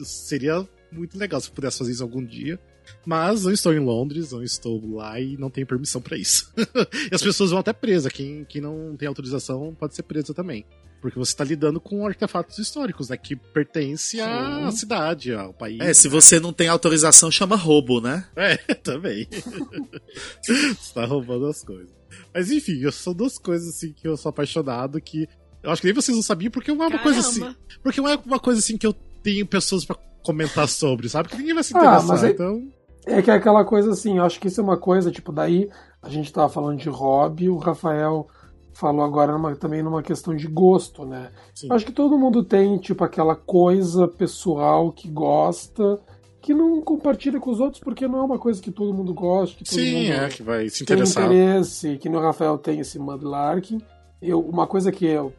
Speaker 1: seria muito legal se eu pudesse fazer isso algum dia. Mas não estou em Londres, não estou lá e não tenho permissão pra isso. e as pessoas vão até presa. Quem, quem não tem autorização pode ser presa também. Porque você está lidando com artefatos históricos, né? Que pertence à
Speaker 3: Sim.
Speaker 1: cidade, ao país.
Speaker 2: É, se você não tem autorização, chama roubo, né?
Speaker 1: É, também. Você tá roubando as coisas. Mas enfim, eu- são duas coisas assim que eu sou apaixonado que. Eu acho que nem vocês não sabiam, porque não é uma coisa assim.
Speaker 4: Caramba.
Speaker 1: Porque não é uma coisa assim que eu tenho pessoas pra comentar sobre, sabe? Que ninguém vai se
Speaker 3: Ah,
Speaker 1: interessar.
Speaker 3: mas é-
Speaker 1: Então.
Speaker 3: É que é aquela coisa assim, eu acho que isso é uma coisa, tipo, daí a gente tava falando de hobby, o Rafael falou agora numa- também numa questão de gosto, né?
Speaker 1: Sim.
Speaker 3: Acho que todo mundo tem, tipo, aquela coisa pessoal que gosta, que não compartilha com os outros, porque não é uma coisa que todo mundo gosta, que todo
Speaker 1: Sim,
Speaker 3: mundo
Speaker 1: é, que vai se
Speaker 3: tem
Speaker 1: interessar.
Speaker 3: interesse, que no Rafael tem esse Mudlarking. Eu, uma coisa que eu,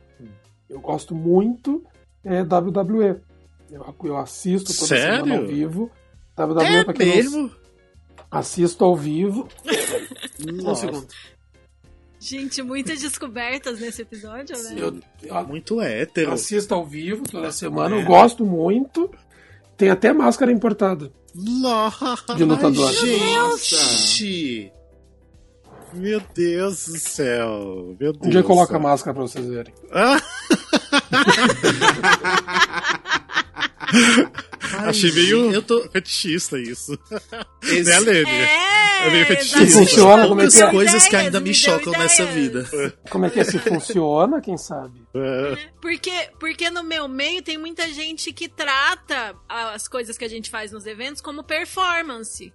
Speaker 3: eu gosto muito é WWE. Eu, eu assisto toda
Speaker 1: Sério?
Speaker 3: semana ao vivo. WWE,
Speaker 2: É
Speaker 3: pra quem
Speaker 2: mesmo?
Speaker 3: assisto ao vivo. Um
Speaker 1: Nossa.
Speaker 3: segundo.
Speaker 4: Gente, muitas descobertas nesse episódio, né?
Speaker 3: Eu, eu
Speaker 2: Muito hétero.
Speaker 3: assisto ao vivo toda semana, eu gosto muito. Tem até máscara importada
Speaker 1: Nossa,
Speaker 3: de lutador.
Speaker 2: Gente!
Speaker 1: Meu Deus do céu. Meu Deus.
Speaker 3: Um dia a máscara pra vocês verem.
Speaker 1: Ah! Achei meio
Speaker 2: Eu tô.
Speaker 1: fetichista isso.
Speaker 2: Esse-
Speaker 1: Né, Lene?
Speaker 4: É,
Speaker 1: É meio fetichista.
Speaker 3: Funciona, como é que é?
Speaker 2: coisas que ainda me
Speaker 4: deu
Speaker 2: chocam nessa
Speaker 4: ideias.
Speaker 2: vida.
Speaker 3: Como é que é? Se funciona, quem sabe?
Speaker 1: É.
Speaker 4: Porque, porque no meu meio tem muita gente que trata as coisas que a gente faz nos eventos como performance.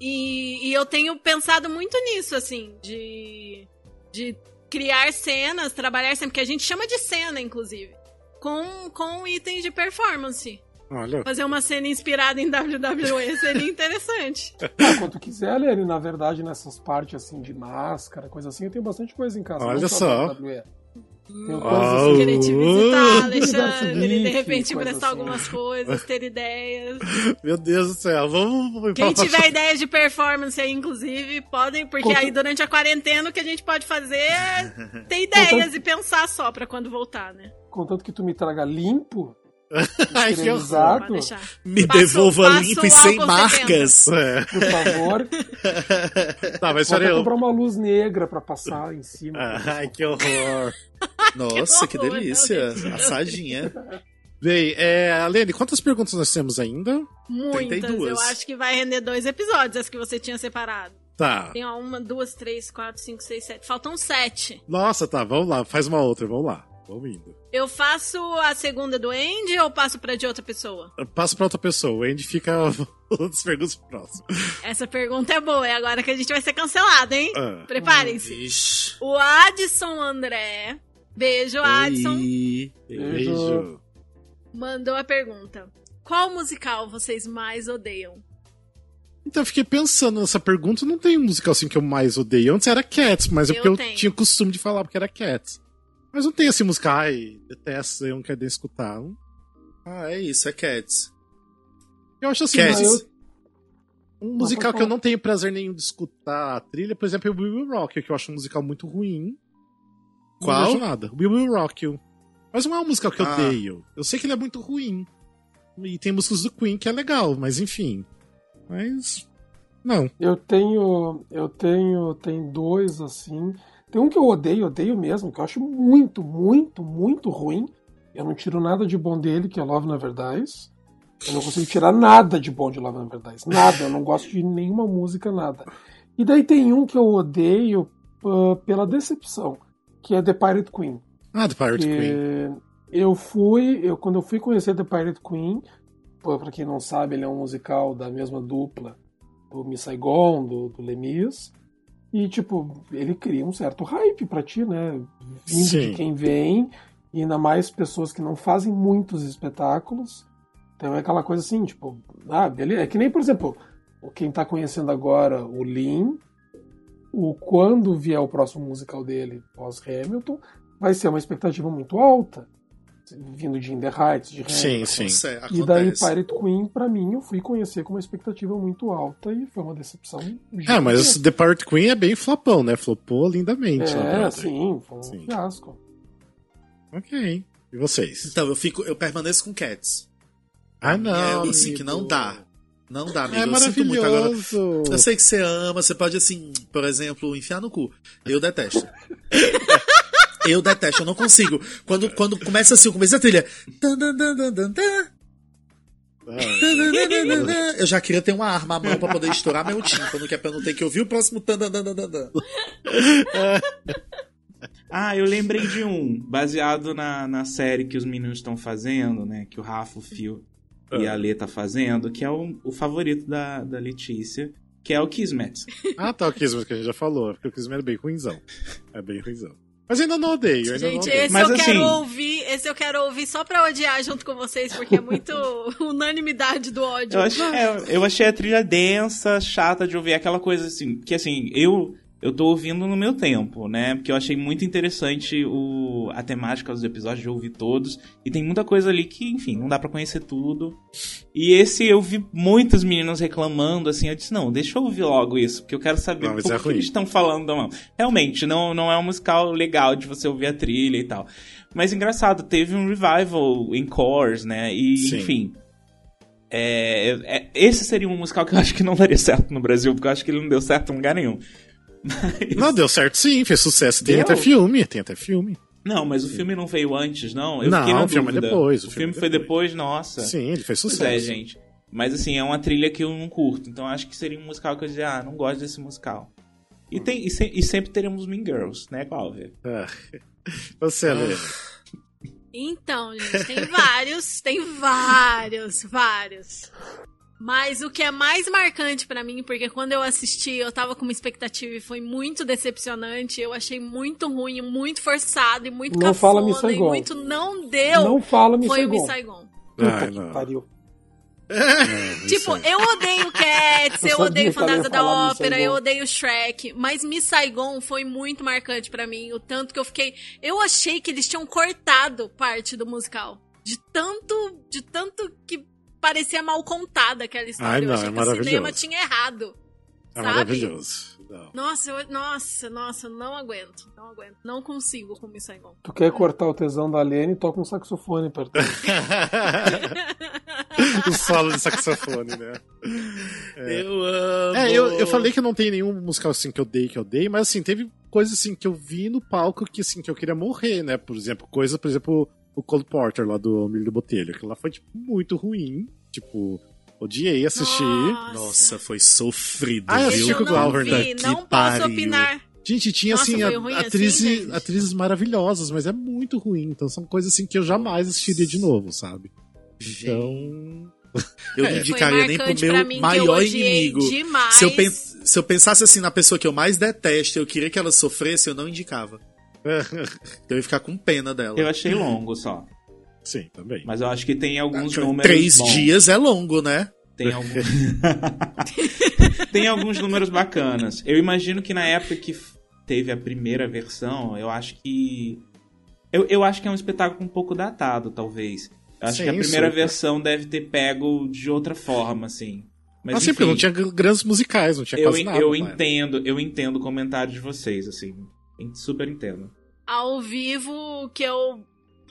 Speaker 4: E, e eu tenho pensado muito nisso, assim, de, de criar cenas, trabalhar sempre, que a gente chama de cena, inclusive, com, com itens de performance.
Speaker 1: Olha.
Speaker 4: Fazer uma cena inspirada em WWE seria interessante.
Speaker 3: Ah, quando quiser, Lene, na verdade, nessas partes assim de máscara, coisa assim, eu tenho bastante coisa em casa.
Speaker 1: Olha só.
Speaker 3: WWE. Tenho
Speaker 1: Ah,
Speaker 3: coisas assim.
Speaker 4: Querer te visitar, Alexandre, de repente emprestar
Speaker 3: assim.
Speaker 4: algumas coisas, ter ideias.
Speaker 1: Meu Deus do céu, vamos.
Speaker 4: Quem tiver ideias de performance aí, inclusive, podem, porque
Speaker 3: Conta-
Speaker 4: aí durante a quarentena o que a gente pode fazer é ter ideias e pensar só pra quando voltar, né?
Speaker 3: Contanto que tu me traga limpo,
Speaker 1: Ai, que horror.
Speaker 4: Pode deixar.
Speaker 2: Me
Speaker 4: Passo-
Speaker 2: devolva
Speaker 4: passo
Speaker 2: limpo e sem marcas.
Speaker 1: É.
Speaker 3: por favor.
Speaker 1: Tá, mas
Speaker 3: até
Speaker 1: eu-
Speaker 3: comprar uma luz negra pra passar em cima.
Speaker 1: Ai, que horror.
Speaker 2: Nossa, que
Speaker 4: horror,
Speaker 2: delícia.
Speaker 4: não.
Speaker 2: Assadinha.
Speaker 1: Bem, é, Alene, quantas perguntas nós temos ainda?
Speaker 4: Muitas.
Speaker 2: 32.
Speaker 4: Eu acho que vai render dois episódios, as que você tinha separado.
Speaker 1: Tá.
Speaker 4: Tem ó, uma, duas, três, quatro, cinco, seis, sete. Faltam sete.
Speaker 1: Nossa, tá, vamos lá, faz uma outra, vamos lá. Vamos indo.
Speaker 4: Eu faço a segunda do Andy ou passo pra de outra pessoa?
Speaker 1: Eu passo pra outra pessoa, o Andy fica outras perguntas pro próximo.
Speaker 4: Essa pergunta é boa, é agora que a gente vai ser cancelado, hein?
Speaker 1: Ah.
Speaker 4: Preparem-se. O Adson André, beijo, Adson,
Speaker 2: Oi.
Speaker 1: Beijo.
Speaker 4: mandou a pergunta: Qual musical vocês mais odeiam?
Speaker 1: Então eu fiquei pensando nessa pergunta, não tem um musical assim que eu mais odeio. Antes era Cats, mas é
Speaker 4: Eu
Speaker 1: porque eu
Speaker 4: tenho.
Speaker 1: tinha o costume de falar porque era Cats. Mas não tem assim musical, ai, detesto, eu não quero nem escutar.
Speaker 2: Ah, é isso, é Cats.
Speaker 1: Eu acho assim,
Speaker 2: Cats.
Speaker 1: mas um musical que eu não tenho prazer nenhum de escutar a trilha, por exemplo, é o Will Rock que eu acho um musical muito ruim.
Speaker 2: Qual?
Speaker 1: Não vejo nada. We Will Rock You. Mas não é um musical que eu
Speaker 2: Ah.
Speaker 1: odeio. Eu sei que ele é muito ruim. E tem músicas do Queen que é legal, mas enfim. Mas. Não.
Speaker 3: Eu tenho. Eu tenho. Tem dois assim. Tem um que eu odeio, odeio mesmo, que eu acho muito, muito, muito ruim. Eu não tiro nada de bom dele, que é Love Never Dies. Eu não consigo tirar nada de bom de Love Never Dies. Nada, eu não gosto de nenhuma música, nada. E daí tem um que eu odeio ah, pela decepção, que é The Pirate Queen.
Speaker 1: Ah, do Pirate
Speaker 3: que
Speaker 1: Queen.
Speaker 3: Eu fui, eu, quando eu fui conhecer The Pirate Queen, pô, pra quem não sabe, ele é um musical da mesma dupla do Miss Saigon, do, do Lemis. E, tipo, ele cria um certo hype pra ti, né? Vindo
Speaker 1: Sim.
Speaker 3: de quem vem, e ainda mais pessoas que não fazem muitos espetáculos. Então é aquela coisa assim, tipo, ah, beleza. É que nem, por exemplo, o- quem tá conhecendo agora o Lin, o quando vier o próximo musical dele, pós-Hamilton, vai ser uma expectativa muito alta. Vindo de In the Heights, de Hamilton.
Speaker 1: Sim, sim.
Speaker 2: Aconte-
Speaker 3: E daí
Speaker 2: Acontece.
Speaker 3: Pirate Queen, pra mim, eu fui conhecer com uma expectativa muito alta e foi uma decepção.
Speaker 1: É, mas The Pirate Queen é bem flopão, né? Flopou lindamente.
Speaker 3: É, sim, foi um
Speaker 1: Sim.
Speaker 3: fiasco.
Speaker 1: Ok. E vocês?
Speaker 2: Então, eu fico, eu permaneço com Cats.
Speaker 1: Ah, não.
Speaker 2: é assim que não dá. Não dá, amigo.
Speaker 1: É
Speaker 2: eu sinto muito agora.
Speaker 1: maravilhoso.
Speaker 2: Eu sei que você ama, você pode, assim, por exemplo, enfiar no cu. Eu detesto. eu detesto, eu não consigo. Quando, quando começa assim, o começo da trilha. tan, Eu já queria ter uma arma à mão pra poder estourar meu tímpano, que é pra eu não ter que ouvir o próximo.
Speaker 5: Ah, eu lembrei de um, baseado na, na série que os meninos estão fazendo, né? Que o Rafa, o Fio e a Lê tá fazendo, que é o, o favorito da, da Letícia, que é o Kismet.
Speaker 1: Ah, tá, o Kismet que a gente já falou. Porque o Kismet é bem ruimzão. É bem ruimzão. Mas ainda não odeio, ainda não
Speaker 4: Gente,
Speaker 1: odeio.
Speaker 4: esse
Speaker 5: Mas
Speaker 4: eu
Speaker 5: assim-
Speaker 4: quero ouvir, esse eu quero ouvir só pra odiar junto com vocês, porque é muito unanimidade do ódio.
Speaker 5: Eu achei, é, eu achei a trilha densa, chata de ouvir, aquela coisa assim, que assim, eu eu tô ouvindo no meu tempo, né? Porque eu achei muito interessante o, a temática dos episódios, de ouvir todos. E tem muita coisa ali que, enfim, não dá pra conhecer tudo. E esse eu vi muitos meninos reclamando, assim, eu disse, não, deixa eu ouvir logo isso, porque eu quero saber
Speaker 1: Não,
Speaker 5: por
Speaker 1: é
Speaker 5: que
Speaker 1: ruim.
Speaker 5: eles estão falando. Não. Realmente, não, não é um musical legal de você ouvir a trilha e tal. Mas engraçado, teve um revival em cores, né? E,
Speaker 1: Sim.
Speaker 5: enfim. É, é- esse seria um musical que eu acho que não daria certo no Brasil, porque eu acho que ele não deu certo em lugar nenhum. Mas-
Speaker 1: Não, deu certo sim, fez sucesso. Tem
Speaker 5: Deu?
Speaker 1: até filme, tem até filme.
Speaker 5: Não, mas o filme não veio antes, não? Eu
Speaker 1: Não, o filme é depois,
Speaker 5: O,
Speaker 1: o
Speaker 5: filme,
Speaker 1: filme é
Speaker 5: foi
Speaker 1: depois.
Speaker 5: depois, nossa.
Speaker 1: Sim, ele fez
Speaker 5: Pois
Speaker 1: sucesso.
Speaker 5: é, gente. Mas assim, é uma trilha que eu não curto. Então acho que seria um musical que eu dizia, ah, não gosto desse musical. E, tem, e, se- e sempre teremos Mean Girls, né, Cláudia?
Speaker 1: Ah. Você, Helena.
Speaker 4: Então, gente, tem vários, tem vários, vários. Mas o que é mais marcante pra mim, porque quando eu assisti, eu tava com uma expectativa e foi muito decepcionante. Eu achei muito ruim, muito forçado e muito
Speaker 3: Não
Speaker 4: cafona
Speaker 3: fala Miss
Speaker 4: e
Speaker 3: Saigon.
Speaker 4: muito não deu.
Speaker 3: Não fala Miss
Speaker 4: foi o. Miss Saigon.
Speaker 3: Puta
Speaker 1: Ai,
Speaker 3: que
Speaker 1: não.
Speaker 3: pariu.
Speaker 4: Tipo, eu odeio Cats,
Speaker 3: Eu
Speaker 4: eu, odeio
Speaker 3: que ela ia
Speaker 4: Fantasma da Ópera, eu odeio Shrek, mas Miss Saigon foi muito marcante pra mim, o tanto que eu fiquei... Eu achei que eles tinham cortado parte do musical. De tanto, de tanto que parecia mal contada aquela história.
Speaker 1: Ai,
Speaker 4: eu
Speaker 1: não,
Speaker 4: achei
Speaker 1: é
Speaker 4: que o cinema tinha errado.
Speaker 1: É
Speaker 4: sabe?
Speaker 1: maravilhoso. Não.
Speaker 4: Nossa, eu, nossa, nossa, não aguento, não aguento. Não consigo com Miss Saigon.
Speaker 3: Tu quer cortar o tesão da Lene, toca um saxofone perto.
Speaker 1: o solo de saxofone, né?
Speaker 2: Eu amo.
Speaker 1: É, eu, eu falei que não tem nenhum musical assim que eu dei, que eu dei, mas assim, teve coisas assim que eu vi no palco que assim, que eu queria morrer, né? Por exemplo, coisa, por exemplo, o Cole Porter lá do Milho do Botelho. Aquilo lá foi, tipo, muito ruim. Tipo, odiei assistir.
Speaker 2: Nossa, foi sofrido,
Speaker 1: Ah,
Speaker 2: viu?
Speaker 1: assisti com o
Speaker 4: eu não
Speaker 1: Glauber,
Speaker 4: vi,
Speaker 1: né?
Speaker 2: Que
Speaker 4: não posso
Speaker 2: pariu.
Speaker 4: opinar.
Speaker 1: Gente, tinha
Speaker 4: Nossa,
Speaker 1: assim, a-
Speaker 4: assim,
Speaker 1: atrizes,
Speaker 4: gente?
Speaker 1: atrizes maravilhosas, mas é muito ruim. Então são coisas assim que eu jamais assistiria de novo, sabe? Então.
Speaker 2: Eu não
Speaker 1: É.
Speaker 2: Indicaria nem pro meu
Speaker 4: que
Speaker 2: maior inimigo.
Speaker 4: Demais.
Speaker 2: Se eu, se eu pensasse assim na pessoa que eu mais detesto, eu queria que ela sofresse, eu não indicava. Ia ficar com pena dela.
Speaker 5: Eu achei longo só.
Speaker 1: Sim, também.
Speaker 5: Mas eu acho que tem alguns números.
Speaker 2: Três
Speaker 5: bons.
Speaker 2: dias é longo, né?
Speaker 5: Tem alguns. tem alguns números bacanas. Eu imagino que na época que teve a primeira versão, eu acho que. Eu, eu acho que é um espetáculo um pouco datado, talvez. Eu acho
Speaker 1: Sim,
Speaker 5: que a primeira
Speaker 1: super.
Speaker 5: versão deve ter pego de outra forma, assim. Mas
Speaker 1: Assim, porque
Speaker 5: enfim,
Speaker 1: não tinha grandes musicais, não tinha
Speaker 5: eu,
Speaker 1: quase nada.
Speaker 5: eu entendo, eu entendo o comentário de vocês, assim. Super entendo.
Speaker 4: Ao vivo, que eu,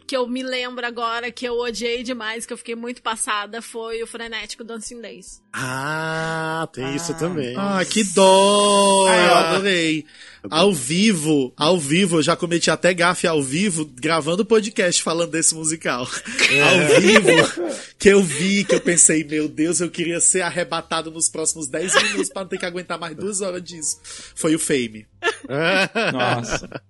Speaker 4: que eu me lembro agora, que eu odiei demais, que eu fiquei muito passada, foi o frenético Dancing Days.
Speaker 1: Ah, tem isso também.
Speaker 2: Ah, que dó!
Speaker 1: Ah.
Speaker 2: Eu adorei. Ao vivo, ao vivo, eu já cometi até gafe ao vivo, gravando podcast falando desse musical.
Speaker 1: É.
Speaker 2: Ao vivo, que eu vi, que eu pensei, meu Deus, eu queria ser arrebatado nos próximos 10 minutos pra não ter que aguentar mais duas horas disso. Foi o Fame.
Speaker 5: Nossa.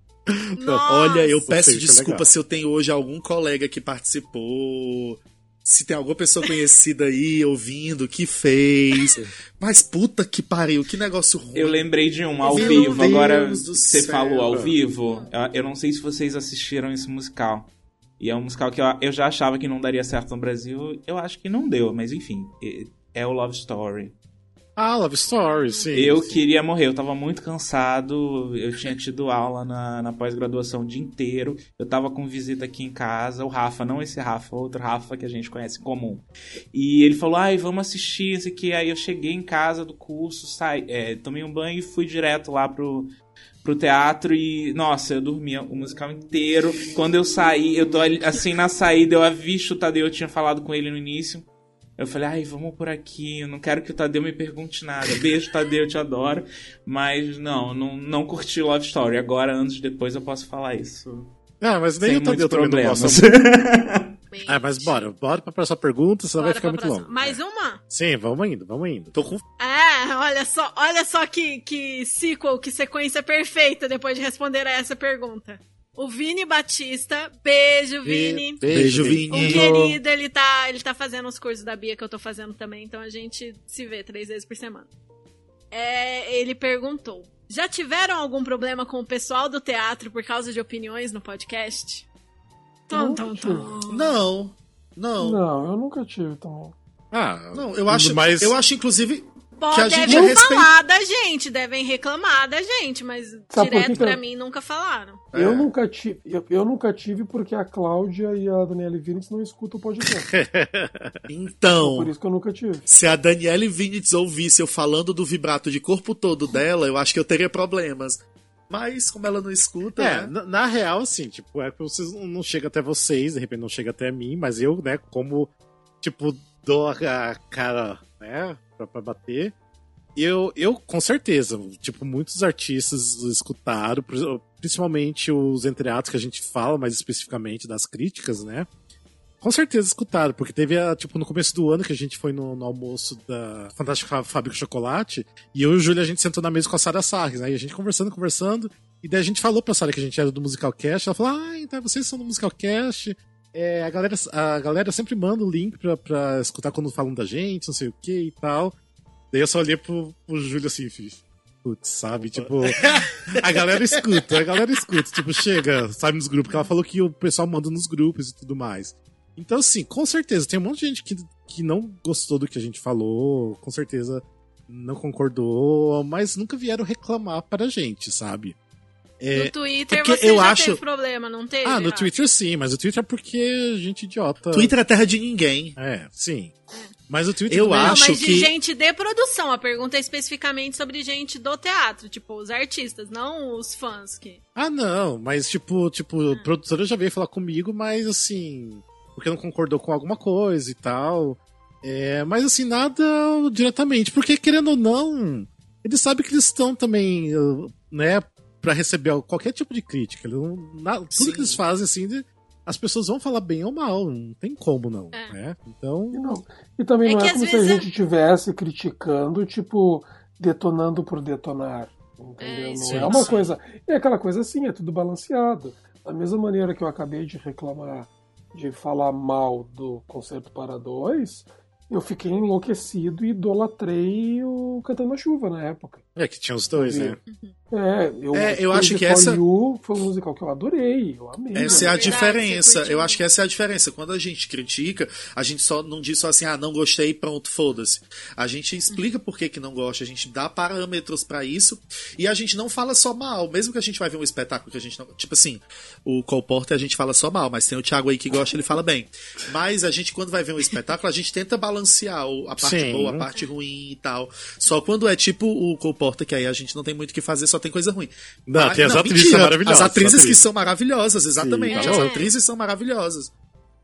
Speaker 4: Nossa,
Speaker 2: Olha, eu peço desculpa
Speaker 1: legal.
Speaker 2: se eu tenho hoje algum colega que participou. Se tem alguma pessoa conhecida aí ouvindo que fez. Mas puta que pariu, que negócio ruim.
Speaker 5: Eu lembrei de um ao
Speaker 2: Meu
Speaker 5: vivo.
Speaker 2: Deus
Speaker 5: Agora, você
Speaker 2: céu.
Speaker 5: falou ao vivo. eu- não sei se vocês assistiram esse musical. E é um musical que eu, eu já achava que não daria certo no Brasil. Eu acho que não deu, mas enfim. é- É o Love Story.
Speaker 1: Ah, Love Story, sim.
Speaker 5: Eu
Speaker 1: sim.
Speaker 5: queria morrer, eu tava muito cansado. Eu tinha tido aula na, na pós-graduação o dia inteiro. Eu tava com visita aqui em casa. O Rafa, não esse Rafa, outro Rafa que a gente conhece em comum. E ele falou: ai, vamos assistir isso aqui. Aí eu cheguei em casa do curso, saí, é, tomei um banho e fui direto lá pro, pro teatro e, nossa, eu dormia o musical inteiro. Quando eu saí, eu tô assim na saída, eu avisto o Tadeu, eu tinha falado com ele no início. Eu falei, ai, vamos por aqui, eu não quero que o Tadeu me pergunte nada. Beijo, Tadeu, eu te adoro. Mas não, não, não curti Love Story. Agora, anos depois, eu posso falar isso.
Speaker 1: Ah, mas nem
Speaker 5: Sem
Speaker 1: o Tadeu também não
Speaker 5: problemas.
Speaker 1: gosta. Ah, mas bora, bora pra próxima pergunta, senão vai
Speaker 4: Bora
Speaker 1: ficar
Speaker 4: pra
Speaker 1: muito
Speaker 4: próxima.
Speaker 1: longo.
Speaker 4: Mais uma?
Speaker 1: Sim, vamos indo, vamos indo.
Speaker 2: Tô com
Speaker 4: É, olha só, olha só que, que sequel, que sequência perfeita depois de responder a essa pergunta. O Vini Batista, beijo, Vini.
Speaker 2: Beijo,
Speaker 4: O
Speaker 2: Vini.
Speaker 4: querido, ele tá, ele tá fazendo os cursos da Bia que eu tô fazendo também, então a gente se vê três vezes por semana. É, ele perguntou: Já tiveram algum problema com o pessoal do teatro por causa de opiniões no podcast? Tum, tum, tum.
Speaker 2: Não, não, não.
Speaker 3: Não, eu nunca tive também.
Speaker 1: Ah,
Speaker 2: eu acho,
Speaker 1: mas
Speaker 2: eu acho inclusive
Speaker 4: Pô,
Speaker 2: que a gente
Speaker 4: devem
Speaker 2: respeita-
Speaker 4: falar da gente, devem reclamar da gente, mas
Speaker 3: Sabe
Speaker 4: direto
Speaker 3: que que
Speaker 4: pra
Speaker 3: eu-
Speaker 4: mim nunca falaram.
Speaker 2: É.
Speaker 3: Eu nunca tive. Eu, eu nunca tive porque a Cláudia e a Daniela Vinitz não escutam o podcast.
Speaker 2: então,
Speaker 3: Por isso que eu nunca tive.
Speaker 2: se a Daniele Vinitz ouvisse eu falando do vibrato de corpo todo dela, eu acho que eu teria problemas. Mas como ela não escuta,
Speaker 1: É,
Speaker 2: né?
Speaker 1: na, na real, assim, tipo, é que vocês não não chega até vocês, de repente não chega até mim, mas eu, né, como, tipo, dou a cara, né, pra bater. Eu, eu, com certeza, tipo, muitos artistas escutaram, pri- principalmente os entreatos que a gente fala mais especificamente das críticas, né? Com certeza escutaram, porque teve, a, tipo, no começo do ano que a gente foi no, no almoço da Fantástica Fábrica Chocolate, e eu e o Júlio a gente sentou na mesa com a Sara Sarres, né? E a gente conversando, conversando, e daí a gente falou pra Sara que a gente era do Musical Cast, ela falou, ah, então vocês são do Musical Cast, é, a, galera, a galera sempre manda o link pra, pra escutar quando falam da gente, não sei o que e tal. Daí eu só olhei pro, pro Júlio assim, fiz. Putz, sabe? Tipo, a galera escuta, a galera escuta. Tipo, chega, sabe, nos grupos, que ela falou que o pessoal manda nos grupos e tudo mais. Então, assim, com certeza, tem um monte de gente que, que não gostou do que a gente falou, com certeza não concordou, mas nunca vieram reclamar pra gente, sabe? É,
Speaker 4: no Twitter
Speaker 1: porque
Speaker 4: você
Speaker 1: eu
Speaker 4: já
Speaker 1: acho-
Speaker 4: teve problema, não teve?
Speaker 1: ah, no
Speaker 4: Rafa?
Speaker 1: Twitter sim, mas o Twitter é porque gente idiota.
Speaker 2: Twitter é terra de ninguém.
Speaker 1: É, sim. Mas o Twitter
Speaker 2: Eu
Speaker 1: também-
Speaker 4: Não,
Speaker 2: acho
Speaker 4: mas de
Speaker 2: que-
Speaker 4: gente de produção. A pergunta é especificamente sobre gente do teatro, tipo, os artistas, não os fãs que.
Speaker 1: Ah, não, mas tipo, tipo, a produtora já veio falar comigo, mas assim, porque não concordou com alguma coisa e tal. É, mas assim, nada diretamente, porque querendo ou não, eles sabem que eles estão também, né, pra receber qualquer tipo de crítica. Não- na- tudo
Speaker 2: Sim.
Speaker 1: que eles fazem, assim, de- as pessoas vão falar bem ou mal, não tem como não,
Speaker 4: É.
Speaker 1: né? Então,
Speaker 3: E, não. e também
Speaker 4: É
Speaker 3: não é como se a
Speaker 4: é-
Speaker 3: gente estivesse criticando, tipo, detonando por detonar. Entendeu?
Speaker 4: É,
Speaker 3: não é uma
Speaker 4: sim.
Speaker 3: coisa. É aquela coisa assim, é tudo balanceado. Da mesma maneira que eu acabei de reclamar, de falar mal do Concerto para Dois, eu fiquei enlouquecido e idolatrei o Cantando na Chuva na época.
Speaker 1: É que tinha os dois, né?
Speaker 3: É, eu,
Speaker 2: É, eu acho que essa-
Speaker 3: You foi um musical que eu adorei, eu amei.
Speaker 2: Essa é a
Speaker 4: Verdade,
Speaker 2: diferença. Eu acho que essa é a diferença. Quando a gente critica, a gente só não diz só assim, ah, não gostei, pronto, foda-se. A gente explica por que, que não gosta, a gente dá parâmetros pra isso e a gente não fala só mal. Mesmo que a gente vai ver um espetáculo que a gente não. Tipo assim, o Cole Porter a gente fala só mal, mas tem o Thiago aí que gosta, ele fala bem. Mas a gente, quando vai ver um espetáculo, a gente tenta balancear a parte
Speaker 1: Sim.
Speaker 2: boa, a parte ruim e tal. Só quando é tipo o Cole Que aí a gente não tem muito o que fazer, só tem coisa ruim.
Speaker 1: Não,
Speaker 2: Mas-
Speaker 1: tem as atrizes
Speaker 2: mentira,
Speaker 1: maravilhosas,
Speaker 2: As atrizes que são maravilhosas, exatamente.
Speaker 1: tá
Speaker 2: as atrizes são maravilhosas.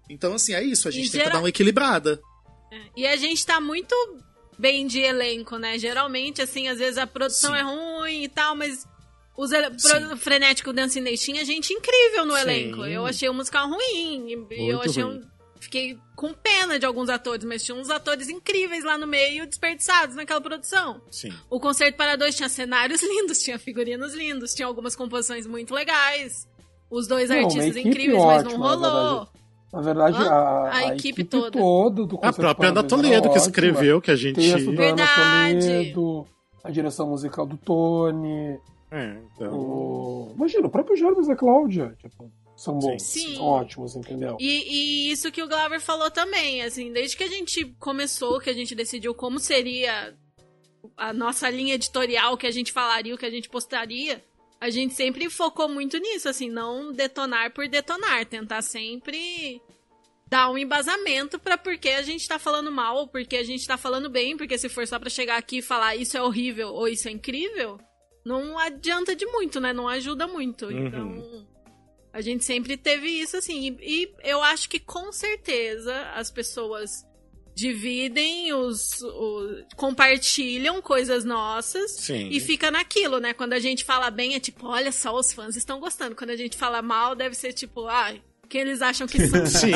Speaker 2: Então, assim, é isso. A gente
Speaker 4: Em
Speaker 2: tenta
Speaker 4: geral-
Speaker 2: dar uma equilibrada.
Speaker 4: E a gente tá muito bem de elenco, né? Geralmente, assim, às vezes a produção
Speaker 2: Sim.
Speaker 4: é ruim e tal, mas os.
Speaker 2: Sim.
Speaker 4: pro... frenético Dancing Day tinha gente incrível no
Speaker 1: Sim.
Speaker 4: elenco. Eu achei o musical ruim. E eu
Speaker 1: Muito
Speaker 4: achei
Speaker 1: ruim.
Speaker 4: um... Fiquei com pena de alguns atores, mas tinha uns atores incríveis lá no meio, desperdiçados naquela produção.
Speaker 1: Sim.
Speaker 4: O Concerto para Dois tinha cenários lindos, tinha figurinos lindos, tinha algumas composições muito legais. Os dois
Speaker 3: Não,
Speaker 4: artistas incríveis, mas não
Speaker 3: ótima, na
Speaker 4: rolou.
Speaker 3: Na verdade,
Speaker 4: Hã?
Speaker 3: a,
Speaker 4: A
Speaker 3: a
Speaker 4: equipe
Speaker 3: equipe,
Speaker 4: toda.
Speaker 3: toda. do
Speaker 1: A
Speaker 3: Concerto
Speaker 1: própria Ana Toledo que
Speaker 3: ótima.
Speaker 1: escreveu, que a gente.
Speaker 3: Texto da Ana
Speaker 4: Verdade.
Speaker 3: Toledo, a direção musical do Tony,
Speaker 1: É, então.
Speaker 3: o... Imagina, o próprio Jarvis e a Cláudia, tipo, são bons,
Speaker 4: Sim.
Speaker 3: são ótimos, entendeu?
Speaker 4: E, e isso que o Glauber falou também, assim, desde que a gente começou, que a gente decidiu como seria a nossa linha editorial, o que a gente falaria, o que a gente postaria, a gente sempre focou muito nisso, assim, não detonar por detonar, tentar sempre dar um embasamento pra porque a gente tá falando mal, ou porque a gente tá falando bem, porque se for só pra chegar aqui e falar isso é horrível ou isso é incrível, não adianta de muito, né? Não ajuda muito.
Speaker 1: Uhum.
Speaker 4: Então, a gente sempre teve isso assim. E, e eu acho que com certeza as pessoas dividem os, os- compartilham coisas nossas
Speaker 1: Sim.
Speaker 4: e fica naquilo, né? Quando a gente fala bem é tipo, olha só, os fãs estão gostando. Quando a gente fala mal, deve ser tipo, ai, que eles acham que são
Speaker 1: Sim.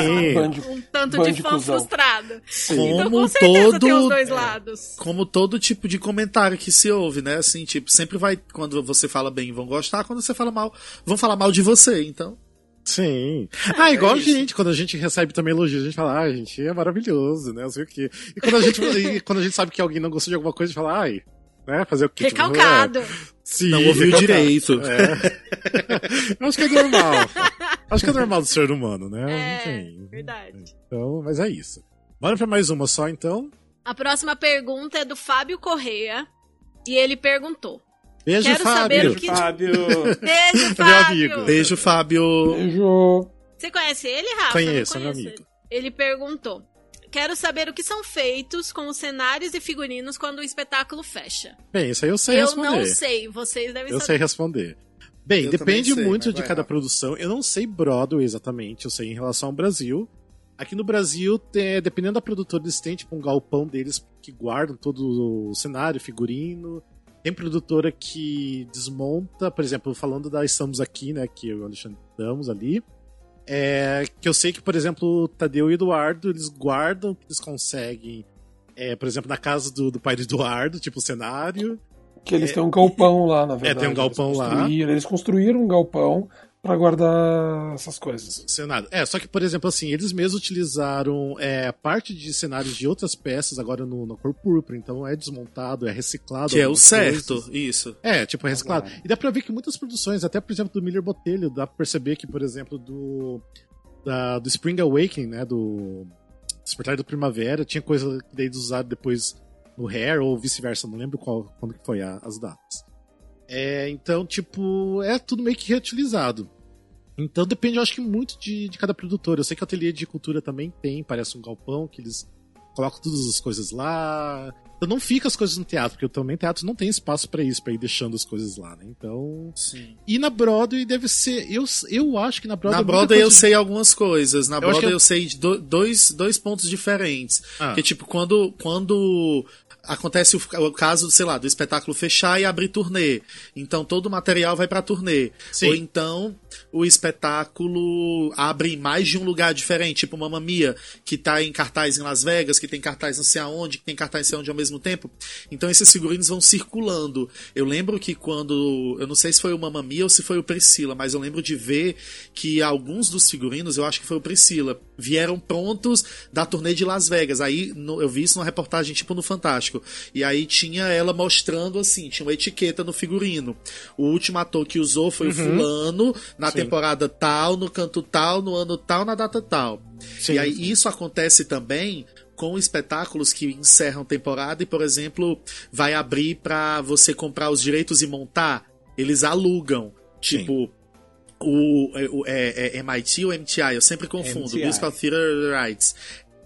Speaker 4: Um tanto
Speaker 3: band
Speaker 4: de fã
Speaker 3: cuzão.
Speaker 4: frustrado.
Speaker 1: Sim.
Speaker 4: Então,
Speaker 2: Como
Speaker 4: com certeza tem os
Speaker 2: todo-
Speaker 4: dois
Speaker 2: é.
Speaker 4: lados.
Speaker 2: Como todo tipo de comentário que se ouve, né? Assim, tipo, sempre vai. Quando você fala bem, vão gostar. Quando você fala mal, vão falar mal de você. Então.
Speaker 1: Sim. Ah, igual a gente, quando a gente recebe também elogios, a gente fala, ah, a gente é maravilhoso, né? Não sei o quê. E quando a gente, e quando a gente sabe que alguém não gostou de alguma coisa, a gente fala, ai, né? Fazer o quê? Tipo,
Speaker 4: Recalcado.
Speaker 1: é, sim,
Speaker 2: Não ouviu direito.
Speaker 1: É. Acho que é normal. Acho que é normal do ser humano, né?
Speaker 4: É,
Speaker 1: Enfim.
Speaker 4: verdade.
Speaker 1: Então, mas é isso. Bora pra mais uma só, então.
Speaker 4: A próxima pergunta é do Fábio Correia. E ele perguntou:
Speaker 1: Beijo,
Speaker 4: Quero saber
Speaker 1: Fábio.
Speaker 4: o que-
Speaker 5: Fábio.
Speaker 4: Beijo,
Speaker 1: Meu
Speaker 4: Fábio!
Speaker 1: amigo.
Speaker 2: Beijo, Fábio.
Speaker 3: Beijo.
Speaker 4: Você conhece ele, Rafa?
Speaker 1: Conheço, meu
Speaker 4: não conheço
Speaker 1: amigo.
Speaker 4: Ele. Ele perguntou: Quero saber o que são feitos com os cenários e figurinos quando o espetáculo fecha.
Speaker 1: Bem, isso aí eu sei
Speaker 4: eu
Speaker 1: responder.
Speaker 4: não sei, vocês devem
Speaker 1: Eu sei
Speaker 4: saber.
Speaker 1: responder. Bem,
Speaker 2: Eu
Speaker 1: depende
Speaker 2: sei,
Speaker 1: muito de cada
Speaker 2: rápido.
Speaker 1: produção. Eu não sei Broadway exatamente, eu sei em relação ao Brasil. Aqui no Brasil, tem- dependendo da produtora, eles têm tipo um galpão deles que guardam todo o cenário, figurino. Tem produtora que desmonta, por exemplo, falando da Estamos Aqui, né, que eu e o Alexandre estamos ali. É, que eu sei que, por exemplo, o Tadeu e o Eduardo, eles guardam o que eles conseguem. É, por exemplo, na casa do, do pai do Eduardo, tipo o cenário.
Speaker 3: Que eles têm um galpão lá, na verdade.
Speaker 1: É, tem um galpão
Speaker 3: eles
Speaker 1: lá.
Speaker 3: construíram- Eles construíram um galpão pra guardar essas coisas.
Speaker 1: cenário. É, só que, por exemplo, assim, eles mesmos utilizaram é, parte de cenários de outras peças agora no, na cor púrpura, então é desmontado, é reciclado.
Speaker 2: Que é o certo.
Speaker 1: coisas.
Speaker 2: Isso.
Speaker 1: É, tipo, é reciclado.
Speaker 3: Agora.
Speaker 1: E dá pra ver que muitas produções, até por exemplo do Miller Botelho, dá pra perceber que, por exemplo, do da, do Spring Awakening, né? Do Despertar da Primavera. Tinha coisa que eles usaram depois no Hair ou vice-versa, não lembro qual, quando que foi a, as datas. É, então, tipo, é tudo meio que reutilizado. Então depende, eu acho que muito de, de cada produtor. Eu sei que o ateliê de cultura também tem, parece um galpão, que eles colocam todas as coisas lá. Então não fica as coisas no teatro, porque também teatro não tem espaço para isso, para ir deixando as coisas lá, né? Então.
Speaker 2: Sim.
Speaker 1: E na Broadway deve ser. Eu, eu acho que na Broadway.
Speaker 2: Na
Speaker 1: muita
Speaker 2: Broadway eu
Speaker 1: coisa-
Speaker 2: sei algumas coisas. Na
Speaker 1: Eu
Speaker 2: Broadway eu sei de do- dois, dois pontos diferentes.
Speaker 1: Ah.
Speaker 2: Que tipo, quando, quando acontece o, o caso, sei lá, do espetáculo fechar e abrir turnê. Então todo o material vai pra turnê.
Speaker 1: Sim.
Speaker 2: Ou então o espetáculo abre em mais de um lugar diferente, tipo Mamma Mia, que tá em cartaz em Las Vegas, que tem cartaz não sei aonde, que tem cartaz não sei aonde ao mesmo tempo. Então esses figurinos vão circulando. Eu lembro que quando. Eu não sei se foi o Mamma Mia ou se foi o Priscila, mas eu lembro de ver que alguns dos figurinos, eu acho que foi o Priscila, vieram prontos da turnê de Las Vegas. Aí no- eu vi isso numa reportagem tipo no Fantástico. E aí tinha ela mostrando assim, tinha uma etiqueta no figurino. O último ator que usou foi o fulano, na
Speaker 1: Sim.
Speaker 2: temporada tal, no canto tal, no ano tal, na data tal.
Speaker 1: Sim.
Speaker 2: E aí isso acontece também com espetáculos que encerram temporada e, por exemplo, vai abrir pra você comprar os direitos e montar, eles alugam.
Speaker 1: Sim.
Speaker 2: Tipo, o, é, o- é- é MIT ou MTI? Eu sempre confundo.
Speaker 5: MTI.
Speaker 2: Musical Theater Rights.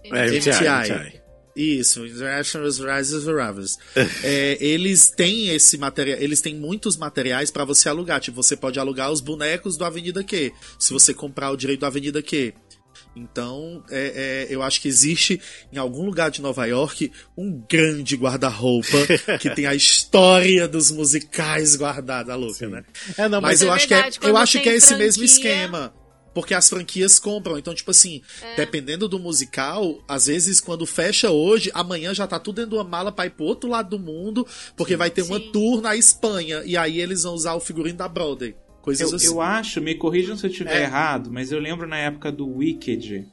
Speaker 1: É,
Speaker 2: MTI.
Speaker 1: MTI.
Speaker 2: Isso, International Rises Ravers. é, eles têm esse material, eles têm muitos materiais pra você alugar. Tipo, você pode alugar os bonecos do Avenida Q, se você comprar o direito do Avenida Q. Então, é, é, eu acho que existe em algum lugar de Nova York um grande guarda-roupa que tem a história dos musicais guardada, louca, né?
Speaker 1: É, não,
Speaker 2: Mas
Speaker 1: mas,
Speaker 4: é
Speaker 2: eu acho que é, eu acho que é esse mesmo
Speaker 4: franquia-
Speaker 2: esquema. Porque as franquias compram. Então, tipo assim,
Speaker 4: É.
Speaker 2: dependendo do musical, às vezes quando fecha hoje, amanhã já tá tudo dentro de uma mala pra ir pro outro lado do mundo, porque vai ter uma
Speaker 4: Sim.
Speaker 2: tour na Espanha. E aí eles vão usar o figurino da Broadway. Coisas
Speaker 5: Eu,
Speaker 2: assim.
Speaker 5: eu acho, me corrijam se eu estiver
Speaker 2: É.
Speaker 5: errado, mas eu lembro na época do Wicked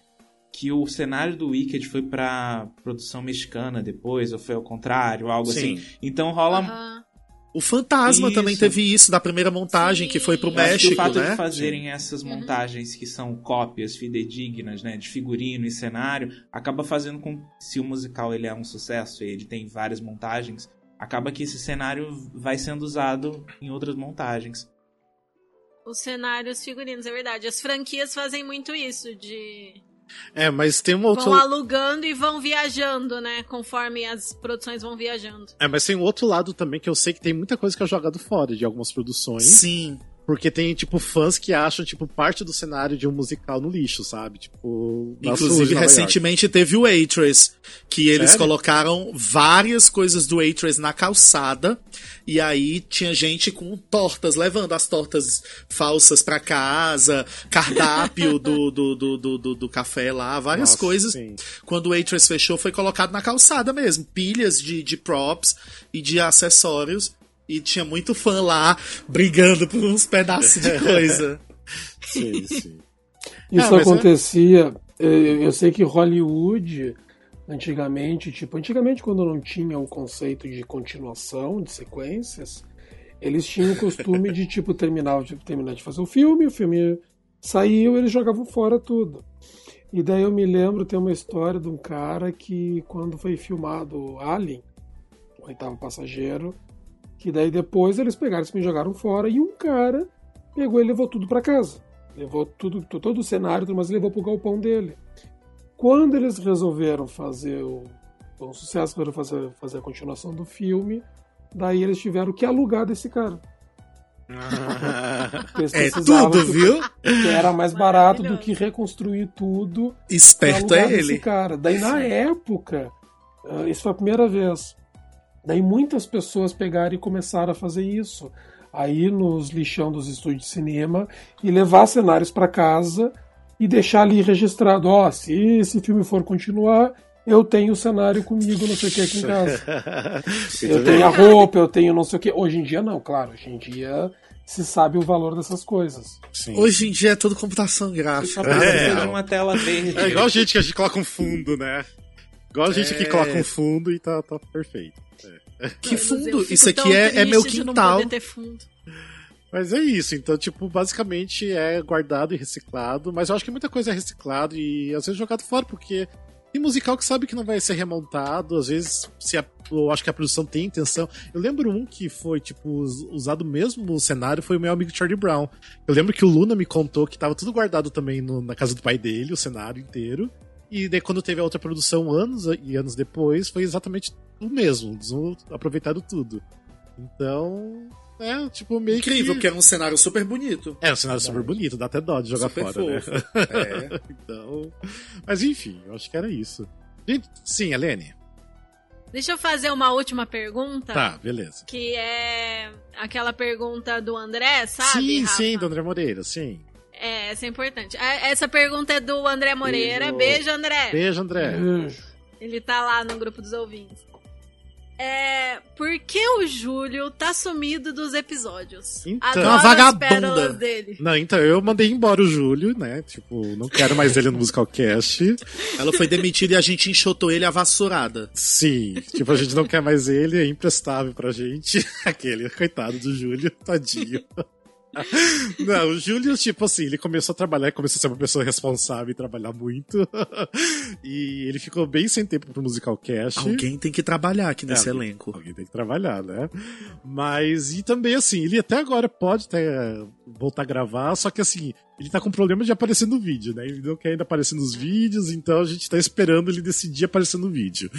Speaker 5: que o cenário do Wicked foi pra produção mexicana depois, ou foi ao contrário, algo
Speaker 2: Sim.
Speaker 5: assim. Então rola.
Speaker 4: Aham.
Speaker 2: O Fantasma
Speaker 5: Isso.
Speaker 2: também teve isso, da primeira montagem,
Speaker 4: Sim.
Speaker 2: que foi pro
Speaker 5: Eu
Speaker 2: México,
Speaker 5: o fato
Speaker 2: né?
Speaker 5: de fazerem essas montagens que são cópias fidedignas, né, de figurino e cenário, acaba fazendo com se o musical ele é um sucesso e ele tem várias montagens, acaba que esse cenário vai sendo usado em outras montagens.
Speaker 4: Os cenários figurinos, é verdade. As franquias fazem muito isso, de.
Speaker 1: É, mas tem uma outra.
Speaker 4: Vão alugando e vão viajando, né? Conforme as produções vão viajando.
Speaker 1: É, mas tem um outro lado também que eu sei que tem muita coisa que é jogado fora de algumas produções.
Speaker 2: Sim.
Speaker 1: Porque tem, tipo, fãs que acham, tipo, parte do cenário de um musical no lixo, sabe? Tipo.
Speaker 2: Inclusive, recentemente teve o Waitress, que eles
Speaker 1: Sério?
Speaker 2: colocaram várias coisas do Waitress na calçada, e aí tinha gente com tortas, levando as tortas falsas pra casa, cardápio do, do, do, do, do- do café lá, várias
Speaker 1: Nossa,
Speaker 2: coisas.
Speaker 1: sim.
Speaker 2: Quando o Waitress fechou, foi colocado na calçada mesmo, pilhas de, de props e de acessórios. E tinha muito fã lá brigando por uns pedaços de coisa.
Speaker 1: Sim, sim.
Speaker 3: Isso
Speaker 1: Ah, é-
Speaker 3: acontecia. eh, Eu sei que Hollywood, antigamente, tipo, antigamente quando não tinha o conceito de continuação, de sequências, eles tinham o costume de, tipo, terminar, de terminar de fazer o filme, o filme saiu, eles jogavam fora tudo. E daí eu me lembro, tem uma história de um cara que, quando foi filmado Alien, o oitavo passageiro, que daí depois eles pegaram e me jogaram fora, e um cara pegou e levou tudo para casa. Levou tudo, todo o cenário, mas levou pro galpão dele. Quando eles resolveram fazer o. Um sucesso, resolveram fazer, fazer a continuação do filme, daí eles tiveram que alugar desse cara.
Speaker 2: É tudo,
Speaker 3: que-
Speaker 2: viu?
Speaker 3: que era mais barato do que reconstruir tudo
Speaker 2: Esperto é ele.
Speaker 3: cara. Daí na época, ah, isso foi a primeira vez. Daí muitas pessoas pegaram e começaram a fazer isso. Aí nos lixão dos estúdios de cinema e levar cenários para casa e deixar ali registrado, ó, se esse filme for continuar, eu tenho o cenário comigo, não sei o que aqui em casa. Eu tenho a roupa, eu tenho não sei o que. Hoje em dia não, claro. Hoje em dia se sabe o valor dessas coisas.
Speaker 1: Sim.
Speaker 2: Hoje em dia é tudo computação
Speaker 5: Só
Speaker 2: gráfica.
Speaker 5: precisa
Speaker 1: É.
Speaker 5: de uma tela verde.
Speaker 1: É igual a gente que a gente coloca um fundo, né? Igual a gente que
Speaker 2: É.
Speaker 1: coloca um fundo e tá, tá perfeito.
Speaker 2: Que
Speaker 4: Deus, eu
Speaker 2: fundo? Isso aqui é, é meu quintal.
Speaker 4: poder ter fundo.
Speaker 1: Mas é isso, então, tipo, basicamente é guardado e reciclado, mas eu acho que muita coisa é reciclado e às vezes jogado fora, porque tem musical que sabe que não vai ser remontado, às vezes se a, eu acho que a produção tem intenção. Eu lembro um que foi, tipo, usado mesmo cenário, foi o meu amigo Charlie Brown. Eu lembro que o Luna me contou que tava tudo guardado também no, na casa do pai dele, o cenário inteiro. E daí quando teve a outra produção anos e anos depois, foi exatamente o mesmo, aproveitado tudo. Então, é, tipo, meio
Speaker 2: Incrível,
Speaker 1: que...
Speaker 2: porque é um cenário super bonito.
Speaker 1: É um cenário super bonito, dá até dó de jogar
Speaker 2: super
Speaker 1: fora,
Speaker 2: fofo.
Speaker 1: né?
Speaker 2: É.
Speaker 1: então... Mas enfim, eu acho que era isso. Gente, sim, Helene.
Speaker 4: Deixa eu fazer uma última pergunta.
Speaker 1: Tá, beleza.
Speaker 4: Que é aquela pergunta do André, sabe?
Speaker 1: sim,
Speaker 4: Rafa?
Speaker 1: sim, do André Moreira, sim.
Speaker 4: É, essa é importante. Essa pergunta é do André Moreira.
Speaker 1: Beijo.
Speaker 4: Beijo, André.
Speaker 1: Beijo, André.
Speaker 3: Beijo.
Speaker 4: Ele tá lá no grupo dos ouvintes. É, por que o Júlio tá sumido dos episódios?
Speaker 1: Então,
Speaker 4: Adoro
Speaker 2: uma
Speaker 4: as
Speaker 2: vagabunda.
Speaker 4: dele.
Speaker 1: Não, então eu mandei embora o Júlio, né? Tipo, não quero mais ele no Musicalcast.
Speaker 2: Ela foi demitida e a gente enxotou ele a vassourada.
Speaker 1: Sim, tipo, a gente não quer mais ele, é imprestável pra gente. Aquele, coitado do Júlio, tadinho. Não, o Júlio, tipo assim, ele começou a trabalhar, começou a ser uma pessoa responsável e trabalhar muito. E ele ficou bem sem tempo pro Musicalcast.
Speaker 2: Alguém tem que trabalhar aqui nesse
Speaker 1: É,
Speaker 2: elenco.
Speaker 1: Alguém tem que trabalhar, né? Mas, e também, assim, ele até agora pode até voltar a gravar, só que, assim, ele tá com problema de aparecer no vídeo, né? Ele não quer ainda aparecer nos vídeos, então a gente tá esperando ele decidir aparecer no vídeo.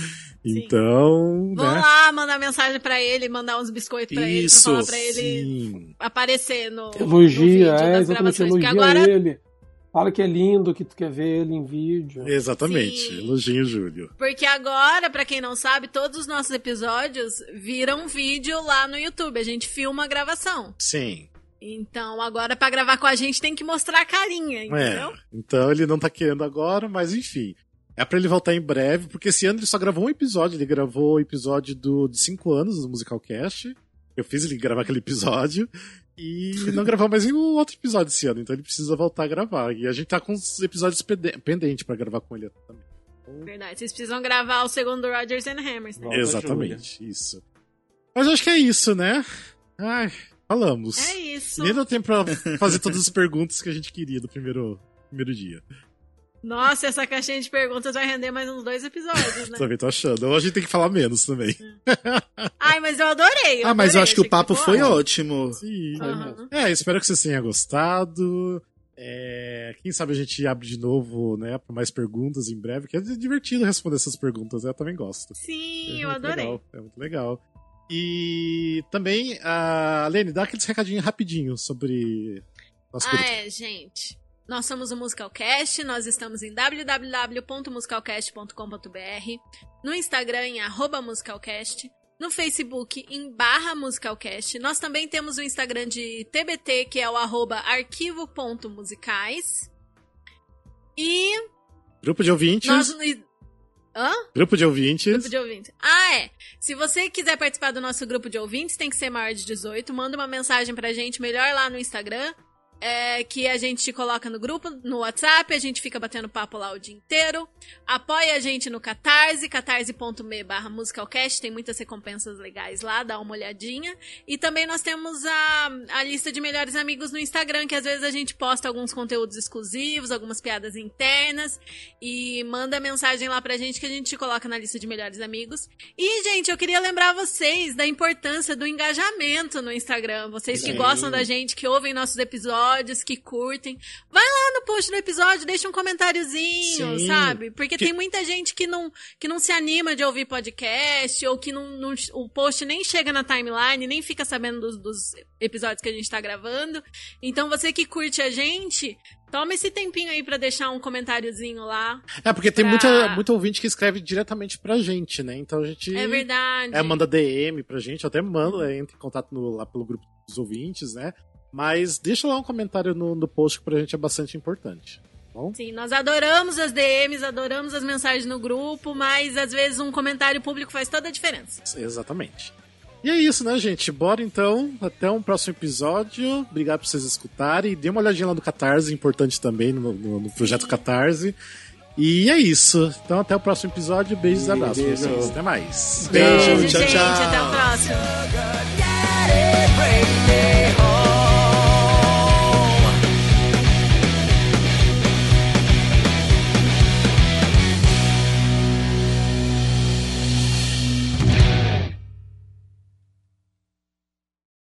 Speaker 1: Então,
Speaker 4: Vamos
Speaker 1: né?
Speaker 4: lá mandar mensagem pra ele, mandar uns biscoitos pra ele, pra
Speaker 2: Isso,
Speaker 4: falar pra ele
Speaker 1: Sim.
Speaker 4: aparecer no, no
Speaker 3: Elogia,
Speaker 4: vídeo
Speaker 3: é,
Speaker 4: das gravações.
Speaker 3: Elogia
Speaker 4: agora
Speaker 3: ele. Fala que é lindo, que tu quer ver ele em vídeo.
Speaker 1: Exatamente.
Speaker 4: Sim.
Speaker 1: Elogio o Júlio.
Speaker 4: Porque agora, pra quem não sabe, todos os nossos episódios viram vídeo lá no YouTube. A gente filma a gravação.
Speaker 1: Sim.
Speaker 4: Então, agora pra gravar com a gente tem que mostrar a carinha, entendeu?
Speaker 1: É. Então ele não tá querendo agora, mas enfim. É pra ele voltar em breve, porque esse ano ele só gravou um episódio. Ele gravou o episódio do, de 5 anos do Musicalcast. Eu fiz ele gravar aquele episódio. E não gravou mais nenhum outro episódio esse ano, então ele precisa voltar a gravar. E a gente tá com os episódios pende- pendentes pra gravar com ele também.
Speaker 4: Verdade. Vocês precisam gravar o segundo Rodgers and Hammers, né?
Speaker 1: Exatamente, isso. Mas eu acho que é isso, né? Ai, falamos.
Speaker 4: É isso.
Speaker 1: Nem deu tempo pra fazer todas as perguntas que a gente queria do primeiro, primeiro dia.
Speaker 4: Nossa, essa caixinha de perguntas vai render mais uns dois episódios, né?
Speaker 1: Também tô achando. Ou a gente tem que falar menos também.
Speaker 4: Ai, mas eu adorei.
Speaker 2: Ah, mas eu
Speaker 4: adorei,
Speaker 2: acho que o papo
Speaker 4: ficou
Speaker 2: foi
Speaker 4: ótimo.
Speaker 2: ótimo.
Speaker 1: Sim.
Speaker 4: Aham.
Speaker 1: É, espero que vocês tenham gostado. É, quem sabe a gente abre de novo, né, para mais perguntas em breve, que é divertido responder essas perguntas, né? eu também gosto.
Speaker 4: Sim,
Speaker 1: É
Speaker 4: eu adorei.
Speaker 1: legal, é muito legal. E também, a Lene, dá aqueles recadinhos rapidinho sobre nosso
Speaker 4: Ah, é, gente. Nós somos o Musicalcast, nós estamos em www.musicalcast.com.br, no Instagram em arroba musicalcast, no Facebook em barra musicalcast. Nós também temos o Instagram de TBT, que é o arroba arquivo.musicais. E
Speaker 1: grupo de ouvintes.
Speaker 4: nós... Hã?
Speaker 1: Grupo de ouvintes.
Speaker 4: Grupo de ouvintes. Ah, é. Se você quiser participar do nosso grupo de ouvintes, tem que ser maior de 18. Manda uma mensagem pra gente, melhor lá no Instagram. É, que a gente te coloca no grupo, no WhatsApp, a gente fica batendo papo lá o dia inteiro. Apoia a gente no Catarse, catarse.me barra musicalcast, tem muitas recompensas legais lá, dá uma olhadinha. E também nós temos a, a lista de melhores amigos no Instagram, que às vezes a gente posta alguns conteúdos exclusivos, algumas piadas internas, e manda mensagem lá pra gente que a gente te coloca na lista de melhores amigos. E, gente, eu queria lembrar vocês da importância do engajamento no Instagram. Vocês que
Speaker 1: Sim.
Speaker 4: gostam da gente, que ouvem nossos episódios, que curtem. Vai lá no post do episódio, deixa um comentáriozinho,
Speaker 1: Sim.
Speaker 4: sabe? Porque
Speaker 1: Que-
Speaker 4: tem muita gente que não, que não se anima de ouvir podcast, ou que não, não- o post nem chega na timeline, nem fica sabendo dos, dos episódios que a gente tá gravando. Então você que curte a gente, toma esse tempinho aí pra deixar um comentáriozinho lá.
Speaker 1: É, porque tem
Speaker 4: pra-
Speaker 1: muita, muita ouvinte que escreve diretamente pra gente, né? Então a gente.
Speaker 4: É verdade.
Speaker 1: É, manda DM pra gente, até mando, é, entra em contato no- lá pelo grupo dos ouvintes, né? Mas deixa lá um comentário no, no post que pra gente é bastante importante. Bom?
Speaker 4: Sim, nós adoramos as DMs, adoramos as mensagens no grupo, mas às vezes um comentário público faz toda a diferença.
Speaker 1: Exatamente. E é isso, né, gente? Bora então. Até um próximo episódio. Obrigado por vocês escutarem. Dê uma olhadinha lá no Catarse, importante também no, no- no projeto Catarse. E é isso. Então até o próximo episódio. Beijos e abraços pra vocês. Até mais.
Speaker 2: Beijo,
Speaker 4: Beijo,
Speaker 2: tchau,
Speaker 4: gente.
Speaker 2: tchau.
Speaker 4: Até o próximo.